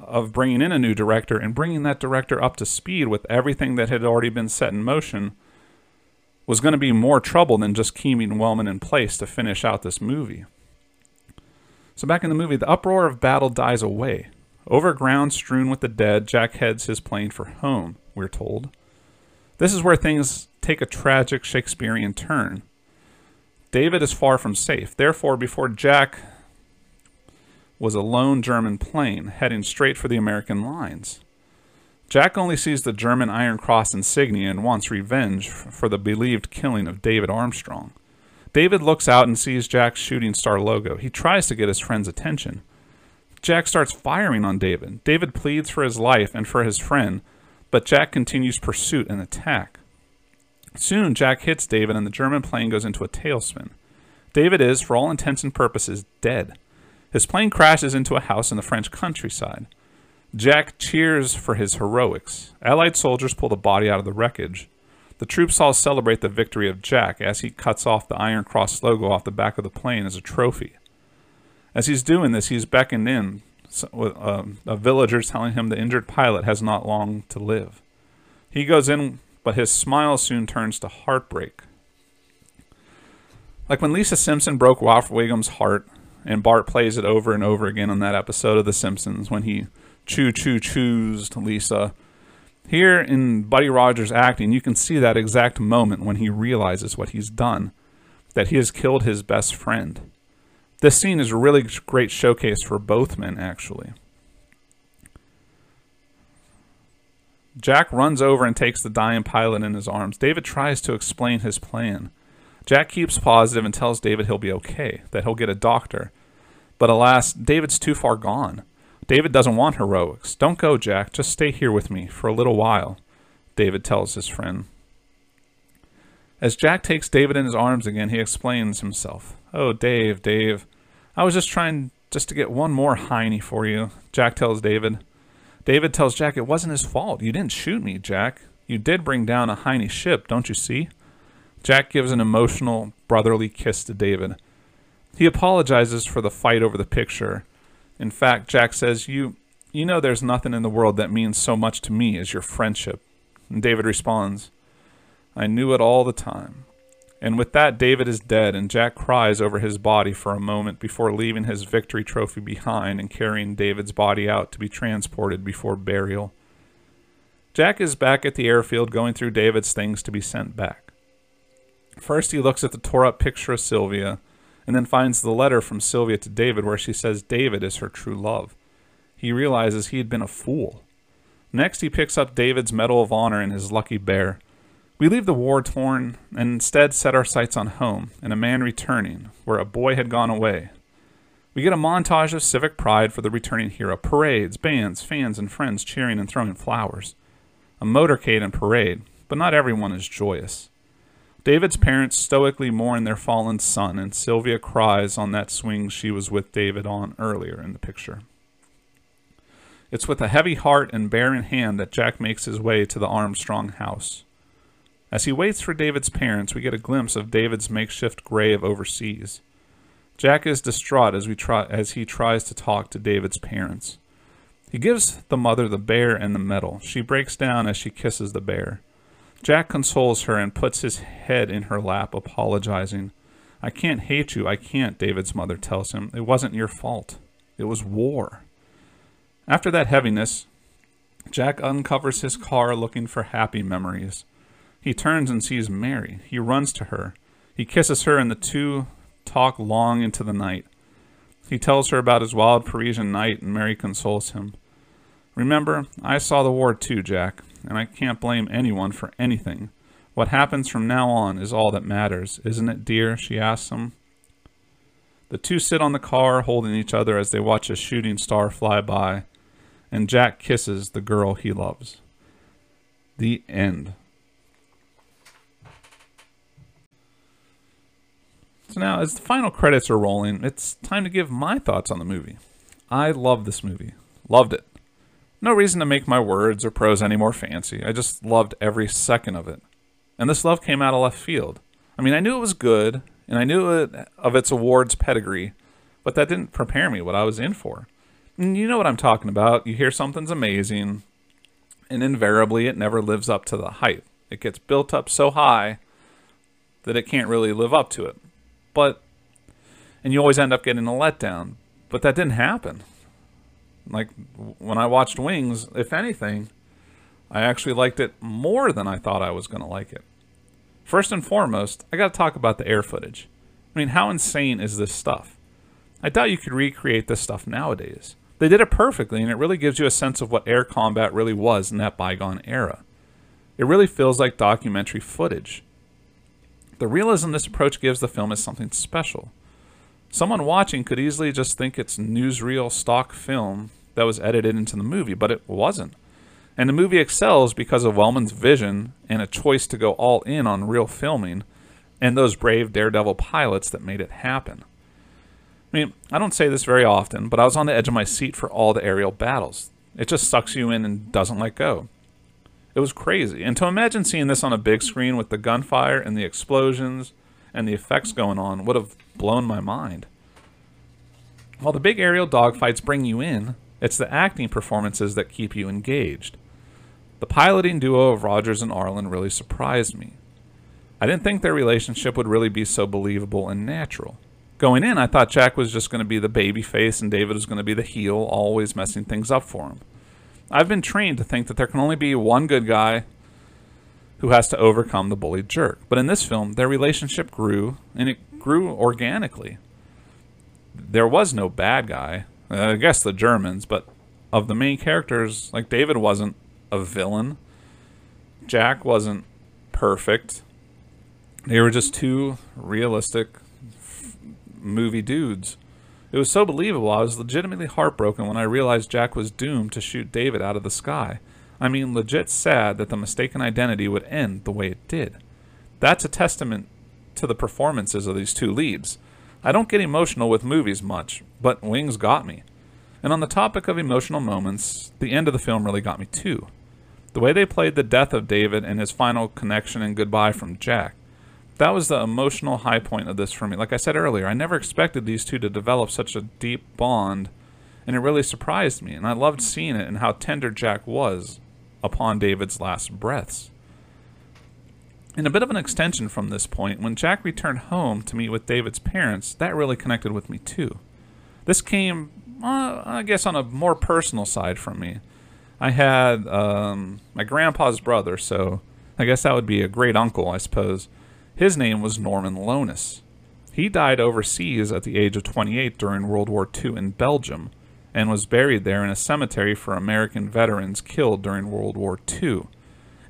S1: of bringing in a new director and bringing that director up to speed with everything that had already been set in motion was going to be more trouble than just keeping Wellman in place to finish out this movie. So, back in the movie, the uproar of battle dies away. Over ground strewn with the dead, Jack heads his plane for home, we're told. This is where things take a tragic Shakespearean turn. David is far from safe. Therefore, before Jack was a lone German plane heading straight for the American lines. Jack only sees the German Iron Cross insignia and wants revenge for the believed killing of David Armstrong. David looks out and sees Jack's shooting star logo. He tries to get his friend's attention. Jack starts firing on David. David pleads for his life and for his friend, but Jack continues pursuit and attack. Soon, Jack hits David and the German plane goes into a tailspin. David is, for all intents and purposes, dead. His plane crashes into a house in the French countryside. Jack cheers for his heroics. Allied soldiers pull the body out of the wreckage. The troops all celebrate the victory of Jack as he cuts off the Iron Cross logo off the back of the plane as a trophy. As he's doing this, he's beckoned in with um, a villager telling him the injured pilot has not long to live. He goes in, but his smile soon turns to heartbreak. Like when Lisa Simpson broke Ralph Wiggum's heart, and Bart plays it over and over again on that episode of The Simpsons when he choo choo choos Lisa. Here in Buddy Rogers' acting, you can see that exact moment when he realizes what he's done, that he has killed his best friend. This scene is a really great showcase for both men, actually. Jack runs over and takes the dying pilot in his arms. David tries to explain his plan. Jack keeps positive and tells David he'll be okay, that he'll get a doctor. But alas, David's too far gone. David doesn't want heroics. Don't go, Jack. Just stay here with me for a little while, David tells his friend. As Jack takes David in his arms again, he explains himself. Oh, Dave, Dave. I was just trying just to get one more hiney for you, Jack tells David. David tells Jack it wasn't his fault. You didn't shoot me, Jack. You did bring down a hiney ship, don't you see? Jack gives an emotional, brotherly kiss to David. He apologizes for the fight over the picture in fact, Jack says, You you know there's nothing in the world that means so much to me as your friendship. And David responds, I knew it all the time. And with that, David is dead, and Jack cries over his body for a moment before leaving his victory trophy behind and carrying David's body out to be transported before burial. Jack is back at the airfield going through David's things to be sent back. First, he looks at the tore up picture of Sylvia and then finds the letter from Sylvia to David where she says David is her true love. He realizes he had been a fool. Next, he picks up David's Medal of Honor and his lucky bear. We leave the war torn and instead set our sights on home and a man returning, where a boy had gone away. We get a montage of civic pride for the returning hero parades, bands, fans, and friends cheering and throwing flowers. a motorcade and parade, but not everyone is joyous. David's parents stoically mourn their fallen son, and Sylvia cries on that swing she was with David on earlier in the picture. It's with a heavy heart and barren hand that Jack makes his way to the Armstrong house. As he waits for David's parents, we get a glimpse of David's makeshift grave overseas. Jack is distraught as, we try, as he tries to talk to David's parents. He gives the mother the bear and the medal. She breaks down as she kisses the bear. Jack consoles her and puts his head in her lap, apologizing. I can't hate you, I can't, David's mother tells him. It wasn't your fault. It was war. After that heaviness, Jack uncovers his car looking for happy memories. He turns and sees Mary. He runs to her. He kisses her, and the two talk long into the night. He tells her about his wild Parisian night, and Mary consoles him. Remember, I saw the war too, Jack and I can't blame anyone for anything. What happens from now on is all that matters, isn't it, dear? she asks him. The two sit on the car, holding each other as they watch a shooting star fly by, and Jack kisses the girl he loves. The end. So now, as the final credits are rolling, it's time to give my thoughts on the movie. I love this movie. Loved it. No reason to make my words or prose any more fancy. I just loved every second of it. And this love came out of left field. I mean, I knew it was good, and I knew it, of its awards pedigree, but that didn't prepare me what I was in for. And you know what I'm talking about. You hear something's amazing, and invariably it never lives up to the hype. It gets built up so high that it can't really live up to it. But, and you always end up getting a letdown. But that didn't happen. Like when I watched Wings, if anything, I actually liked it more than I thought I was going to like it. First and foremost, I got to talk about the air footage. I mean, how insane is this stuff? I doubt you could recreate this stuff nowadays. They did it perfectly, and it really gives you a sense of what air combat really was in that bygone era. It really feels like documentary footage. The realism this approach gives the film is something special. Someone watching could easily just think it's newsreel stock film that was edited into the movie, but it wasn't. And the movie excels because of Wellman's vision and a choice to go all in on real filming and those brave daredevil pilots that made it happen. I mean, I don't say this very often, but I was on the edge of my seat for all the aerial battles. It just sucks you in and doesn't let go. It was crazy. And to imagine seeing this on a big screen with the gunfire and the explosions and the effects going on would have blown my mind. While the big aerial dogfights bring you in, it's the acting performances that keep you engaged. The piloting duo of Rogers and Arlen really surprised me. I didn't think their relationship would really be so believable and natural. Going in, I thought Jack was just going to be the baby face and David was going to be the heel, always messing things up for him. I've been trained to think that there can only be one good guy who has to overcome the bullied jerk. But in this film, their relationship grew, and it grew organically there was no bad guy. Uh, I guess the Germans, but of the main characters, like David wasn't a villain. Jack wasn't perfect. They were just two realistic movie dudes. It was so believable. I was legitimately heartbroken when I realized Jack was doomed to shoot David out of the sky. I mean, legit sad that the mistaken identity would end the way it did. That's a testament to the performances of these two leads. I don't get emotional with movies much, but Wings got me. And on the topic of emotional moments, the end of the film really got me too. The way they played the death of David and his final connection and goodbye from Jack. That was the emotional high point of this for me. Like I said earlier, I never expected these two to develop such a deep bond, and it really surprised me. And I loved seeing it and how tender Jack was upon David's last breaths. In a bit of an extension from this point, when Jack returned home to meet with David's parents, that really connected with me too. This came, uh, I guess, on a more personal side from me. I had um, my grandpa's brother, so I guess that would be a great uncle, I suppose. His name was Norman Lonis. He died overseas at the age of 28 during World War II in Belgium and was buried there in a cemetery for American veterans killed during World War II.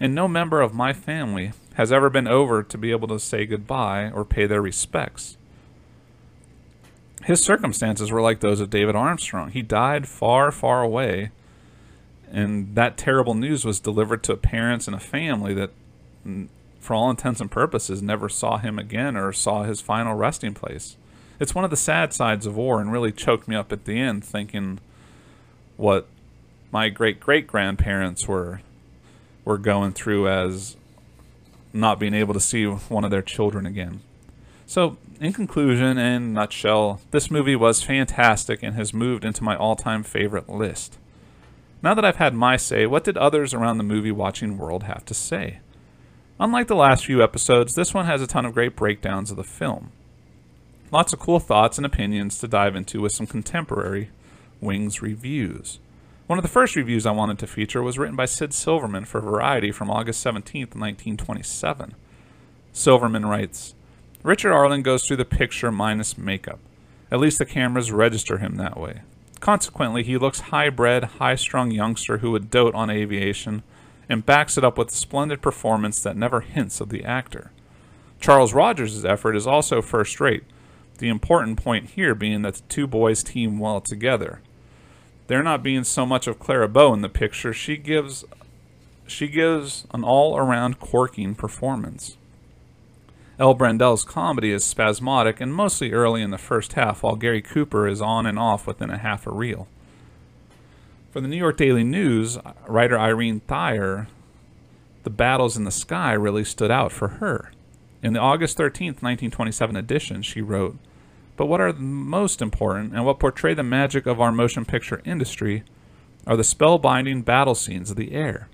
S1: And no member of my family has ever been over to be able to say goodbye or pay their respects. His circumstances were like those of David Armstrong. He died far, far away, and that terrible news was delivered to parents and a family that, for all intents and purposes, never saw him again or saw his final resting place. It's one of the sad sides of war and really choked me up at the end thinking what my great great grandparents were were going through as not being able to see one of their children again. So, in conclusion and nutshell, this movie was fantastic and has moved into my all-time favorite list. Now that I've had my say, what did others around the movie watching world have to say? Unlike the last few episodes, this one has a ton of great breakdowns of the film. Lots of cool thoughts and opinions to dive into with some contemporary Wings reviews. One of the first reviews I wanted to feature was written by Sid Silverman for Variety from August 17, 1927. Silverman writes Richard Arlen goes through the picture minus makeup. At least the cameras register him that way. Consequently, he looks high bred, high strung youngster who would dote on aviation and backs it up with a splendid performance that never hints of the actor. Charles Rogers' effort is also first rate, the important point here being that the two boys team well together there not being so much of Clara Bow in the picture, she gives she gives an all-around corking performance. El Brendel's comedy is spasmodic and mostly early in the first half, while Gary Cooper is on and off within a half a reel. For the New York Daily News, writer Irene Thirer, the battles in the sky really stood out for her. In the August 13, 1927 edition, she wrote, but what are most important and what portray the magic of our motion picture industry are the spellbinding battle scenes of the air.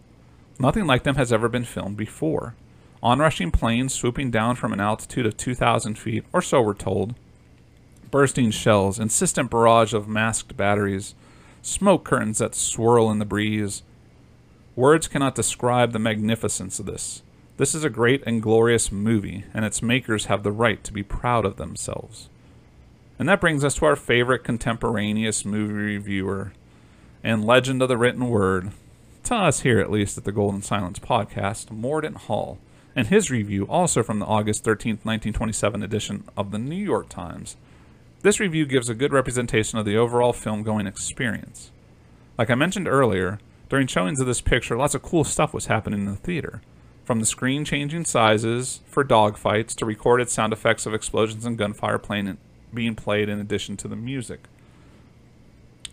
S1: Nothing like them has ever been filmed before. Onrushing planes swooping down from an altitude of 2,000 feet, or so we're told. Bursting shells, insistent barrage of masked batteries, smoke curtains that swirl in the breeze. Words cannot describe the magnificence of this. This is a great and glorious movie, and its makers have the right to be proud of themselves. And that brings us to our favorite contemporaneous movie reviewer and legend of the written word, to us here at least at the Golden Silence podcast, Mordaunt Hall, and his review also from the August 13th, 1927 edition of the New York Times. This review gives a good representation of the overall film going experience. Like I mentioned earlier, during showings of this picture, lots of cool stuff was happening in the theater. From the screen changing sizes for dogfights to recorded sound effects of explosions and gunfire playing being played in addition to the music.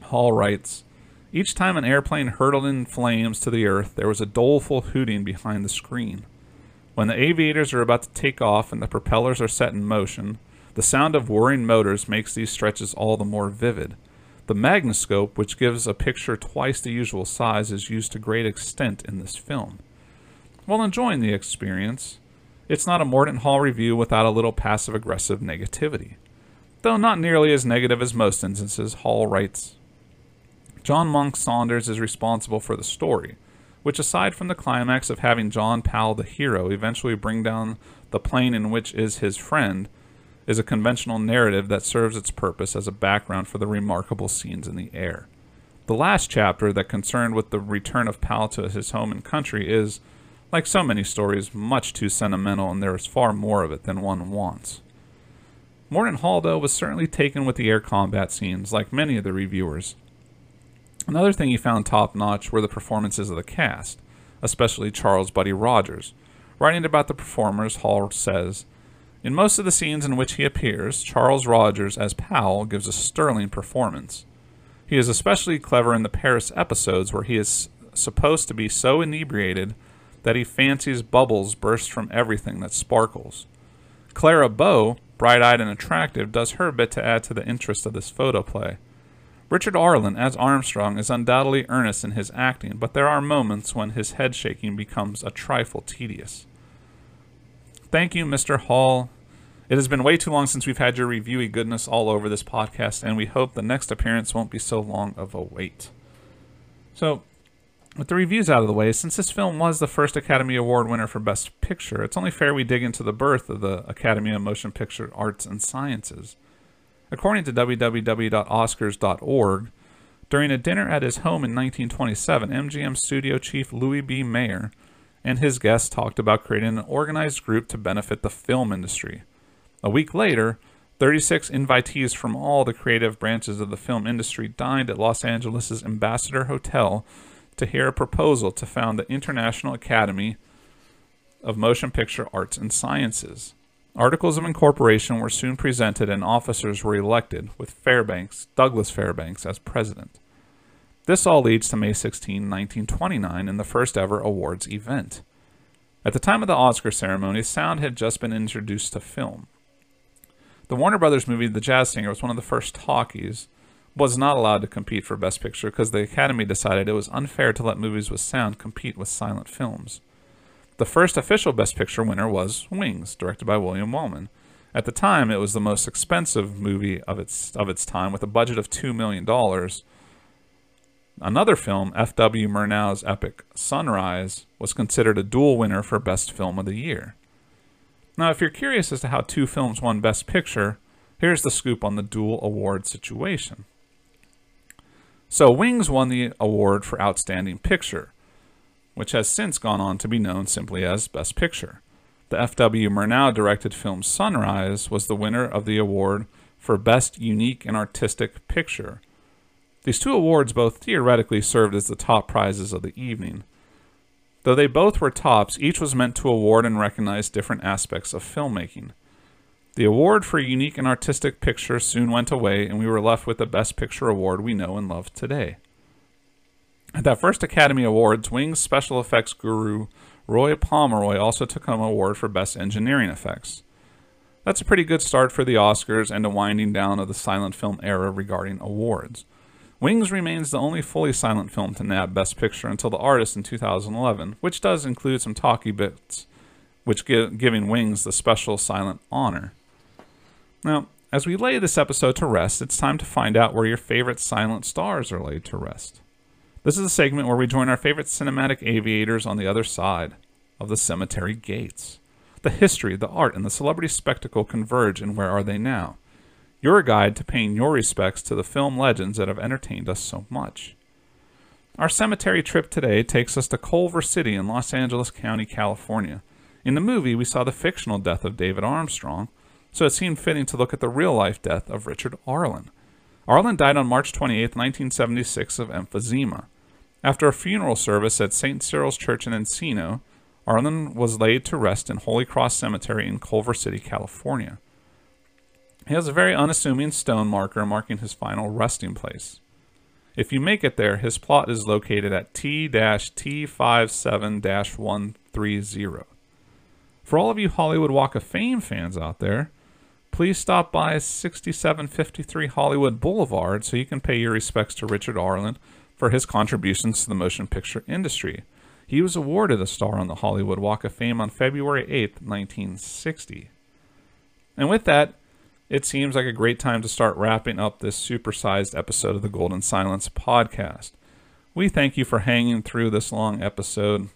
S1: Hall writes Each time an airplane hurtled in flames to the earth, there was a doleful hooting behind the screen. When the aviators are about to take off and the propellers are set in motion, the sound of whirring motors makes these stretches all the more vivid. The magnascope, which gives a picture twice the usual size, is used to great extent in this film. While enjoying the experience, it's not a Mordaunt Hall review without a little passive aggressive negativity though not nearly as negative as most instances, Hall writes. John Monk Saunders is responsible for the story, which, aside from the climax of having John Powell, the hero, eventually bring down the plane in which is his friend, is a conventional narrative that serves its purpose as a background for the remarkable scenes in the air. The last chapter, that concerned with the return of Powell to his home and country, is, like so many stories, much too sentimental, and there is far more of it than one wants. Mordaunt Hall, though, was certainly taken with the air combat scenes, like many of the reviewers. Another thing he found top notch were the performances of the cast, especially Charles Buddy Rogers. Writing about the performers, Hall says, In most of the scenes in which he appears, Charles Rogers as Powell gives a sterling performance. He is especially clever in the Paris episodes where he is supposed to be so inebriated that he fancies bubbles burst from everything that sparkles. Clara Bow bright eyed and attractive, does her bit to add to the interest of this photoplay. Richard Arlen, as Armstrong, is undoubtedly earnest in his acting, but there are moments when his head shaking becomes a trifle tedious. Thank you, Mr. Hall. It has been way too long since we've had your reviewy goodness all over this podcast, and we hope the next appearance won't be so long of a wait. So, with the reviews out of the way, since this film was the first Academy Award winner for Best Picture, it's only fair we dig into the birth of the Academy of Motion Picture Arts and Sciences. According to www.oscars.org, during a dinner at his home in 1927, MGM studio chief Louis B. Mayer and his guests talked about creating an organized group to benefit the film industry. A week later, 36 invitees from all the creative branches of the film industry dined at Los Angeles' Ambassador Hotel to hear a proposal to found the International Academy of Motion Picture Arts and Sciences. Articles of incorporation were soon presented and officers were elected, with Fairbanks, Douglas Fairbanks, as president. This all leads to May 16, 1929, and the first ever awards event. At the time of the Oscar ceremony, sound had just been introduced to film. The Warner Brothers movie The Jazz Singer was one of the first talkies, was not allowed to compete for Best Picture because the Academy decided it was unfair to let movies with sound compete with silent films. The first official Best Picture winner was Wings, directed by William Wellman. At the time, it was the most expensive movie of its of its time, with a budget of two million dollars. Another film, F.W. Murnau's epic Sunrise, was considered a dual winner for Best Film of the Year. Now, if you're curious as to how two films won Best Picture, here's the scoop on the dual award situation. So, Wings won the award for Outstanding Picture, which has since gone on to be known simply as Best Picture. The F.W. Murnau directed film Sunrise was the winner of the award for Best Unique and Artistic Picture. These two awards both theoretically served as the top prizes of the evening. Though they both were tops, each was meant to award and recognize different aspects of filmmaking. The award for Unique and Artistic Picture soon went away, and we were left with the Best Picture award we know and love today. At that first Academy Awards, Wings special effects guru Roy Pomeroy also took home an award for Best Engineering Effects. That's a pretty good start for the Oscars and a winding down of the silent film era regarding awards. Wings remains the only fully silent film to nab Best Picture until The Artist in 2011, which does include some talky bits, which give, giving Wings the special silent honor. Now, as we lay this episode to rest, it's time to find out where your favorite silent stars are laid to rest. This is a segment where we join our favorite cinematic aviators on the other side of the cemetery gates. The history, the art, and the celebrity spectacle converge, and where are they now? Your guide to paying your respects to the film legends that have entertained us so much. Our cemetery trip today takes us to Culver City in Los Angeles County, California. In the movie, we saw the fictional death of David Armstrong, so it seemed fitting to look at the real life death of Richard Arlen. Arlen died on March 28, 1976, of emphysema. After a funeral service at St. Cyril's Church in Encino, Arlen was laid to rest in Holy Cross Cemetery in Culver City, California. He has a very unassuming stone marker marking his final resting place. If you make it there, his plot is located at T-T57-130. For all of you Hollywood Walk of Fame fans out there, please stop by 6753 Hollywood Boulevard so you can pay your respects to Richard Arlen for his contributions to the motion picture industry. He was awarded a star on the Hollywood Walk of Fame on February 8, 1960. And with that, it seems like a great time to start wrapping up this supersized episode of the Golden Silence podcast. We thank you for hanging through this long episode,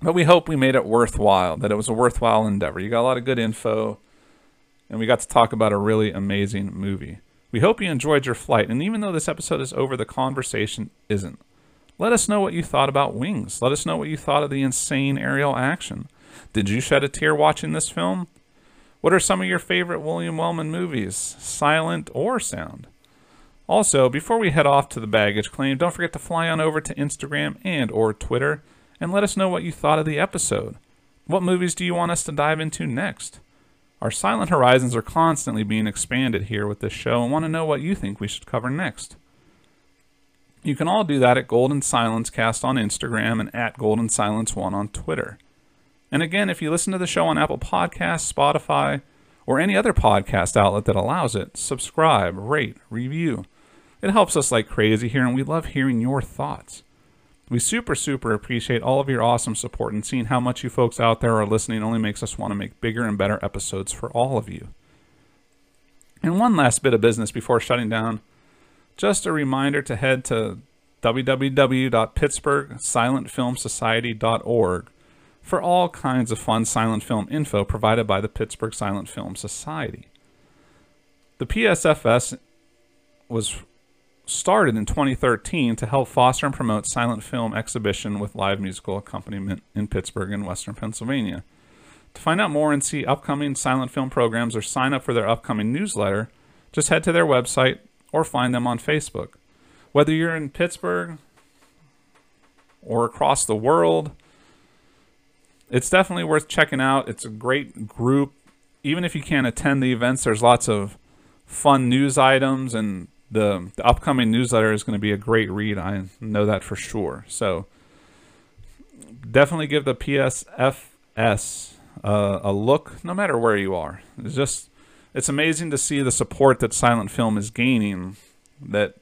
S1: but we hope we made it worthwhile, that it was a worthwhile endeavor. You got a lot of good info, and we got to talk about a really amazing movie. We hope you enjoyed your flight, and even though this episode is over, the conversation isn't. Let us know what you thought about Wings. Let us know what you thought of the insane aerial action. Did you shed a tear watching this film? What are some of your favorite William Wellman movies, silent or sound? Also, before we head off to the baggage claim, don't forget to fly on over to Instagram and or Twitter and let us know what you thought of the episode. What movies do you want us to dive into next? Our silent horizons are constantly being expanded here with this show and want to know what you think we should cover next. You can all do that at Golden Silence Cast on Instagram and at Golden Silence One on Twitter. And again, if you listen to the show on Apple Podcasts, Spotify, or any other podcast outlet that allows it, subscribe, rate, review. It helps us like crazy here, and we love hearing your thoughts. We super, super appreciate all of your awesome support, and seeing how much you folks out there are listening only makes us want to make bigger and better episodes for all of you. And one last bit of business before shutting down just a reminder to head to www.pittsburghsilentfilmsociety.org for all kinds of fun silent film info provided by the Pittsburgh Silent Film Society. The PSFS was started in 2013 to help foster and promote silent film exhibition with live musical accompaniment in Pittsburgh and Western Pennsylvania. To find out more and see upcoming silent film programs or sign up for their upcoming newsletter, just head to their website or find them on Facebook. Whether you're in Pittsburgh, or across the world. It's definitely worth checking out. It's a great group. Even if you can't attend the events, there's lots of fun news items, and the, the upcoming newsletter is going to be a great read. I know that for sure. So definitely give the PSFS uh, a look, no matter where you are. It's just it's amazing to see the support that silent film is gaining. That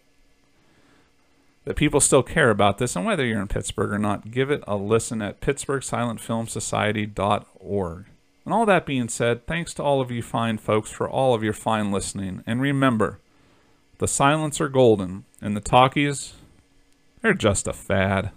S1: that people still care about this, and whether you're in Pittsburgh or not, give it a listen at PittsburghSilentFilmSociety.org. And all that being said, thanks to all of you fine folks for all of your fine listening. And remember, the silents are golden, and the talkies, they're just a fad.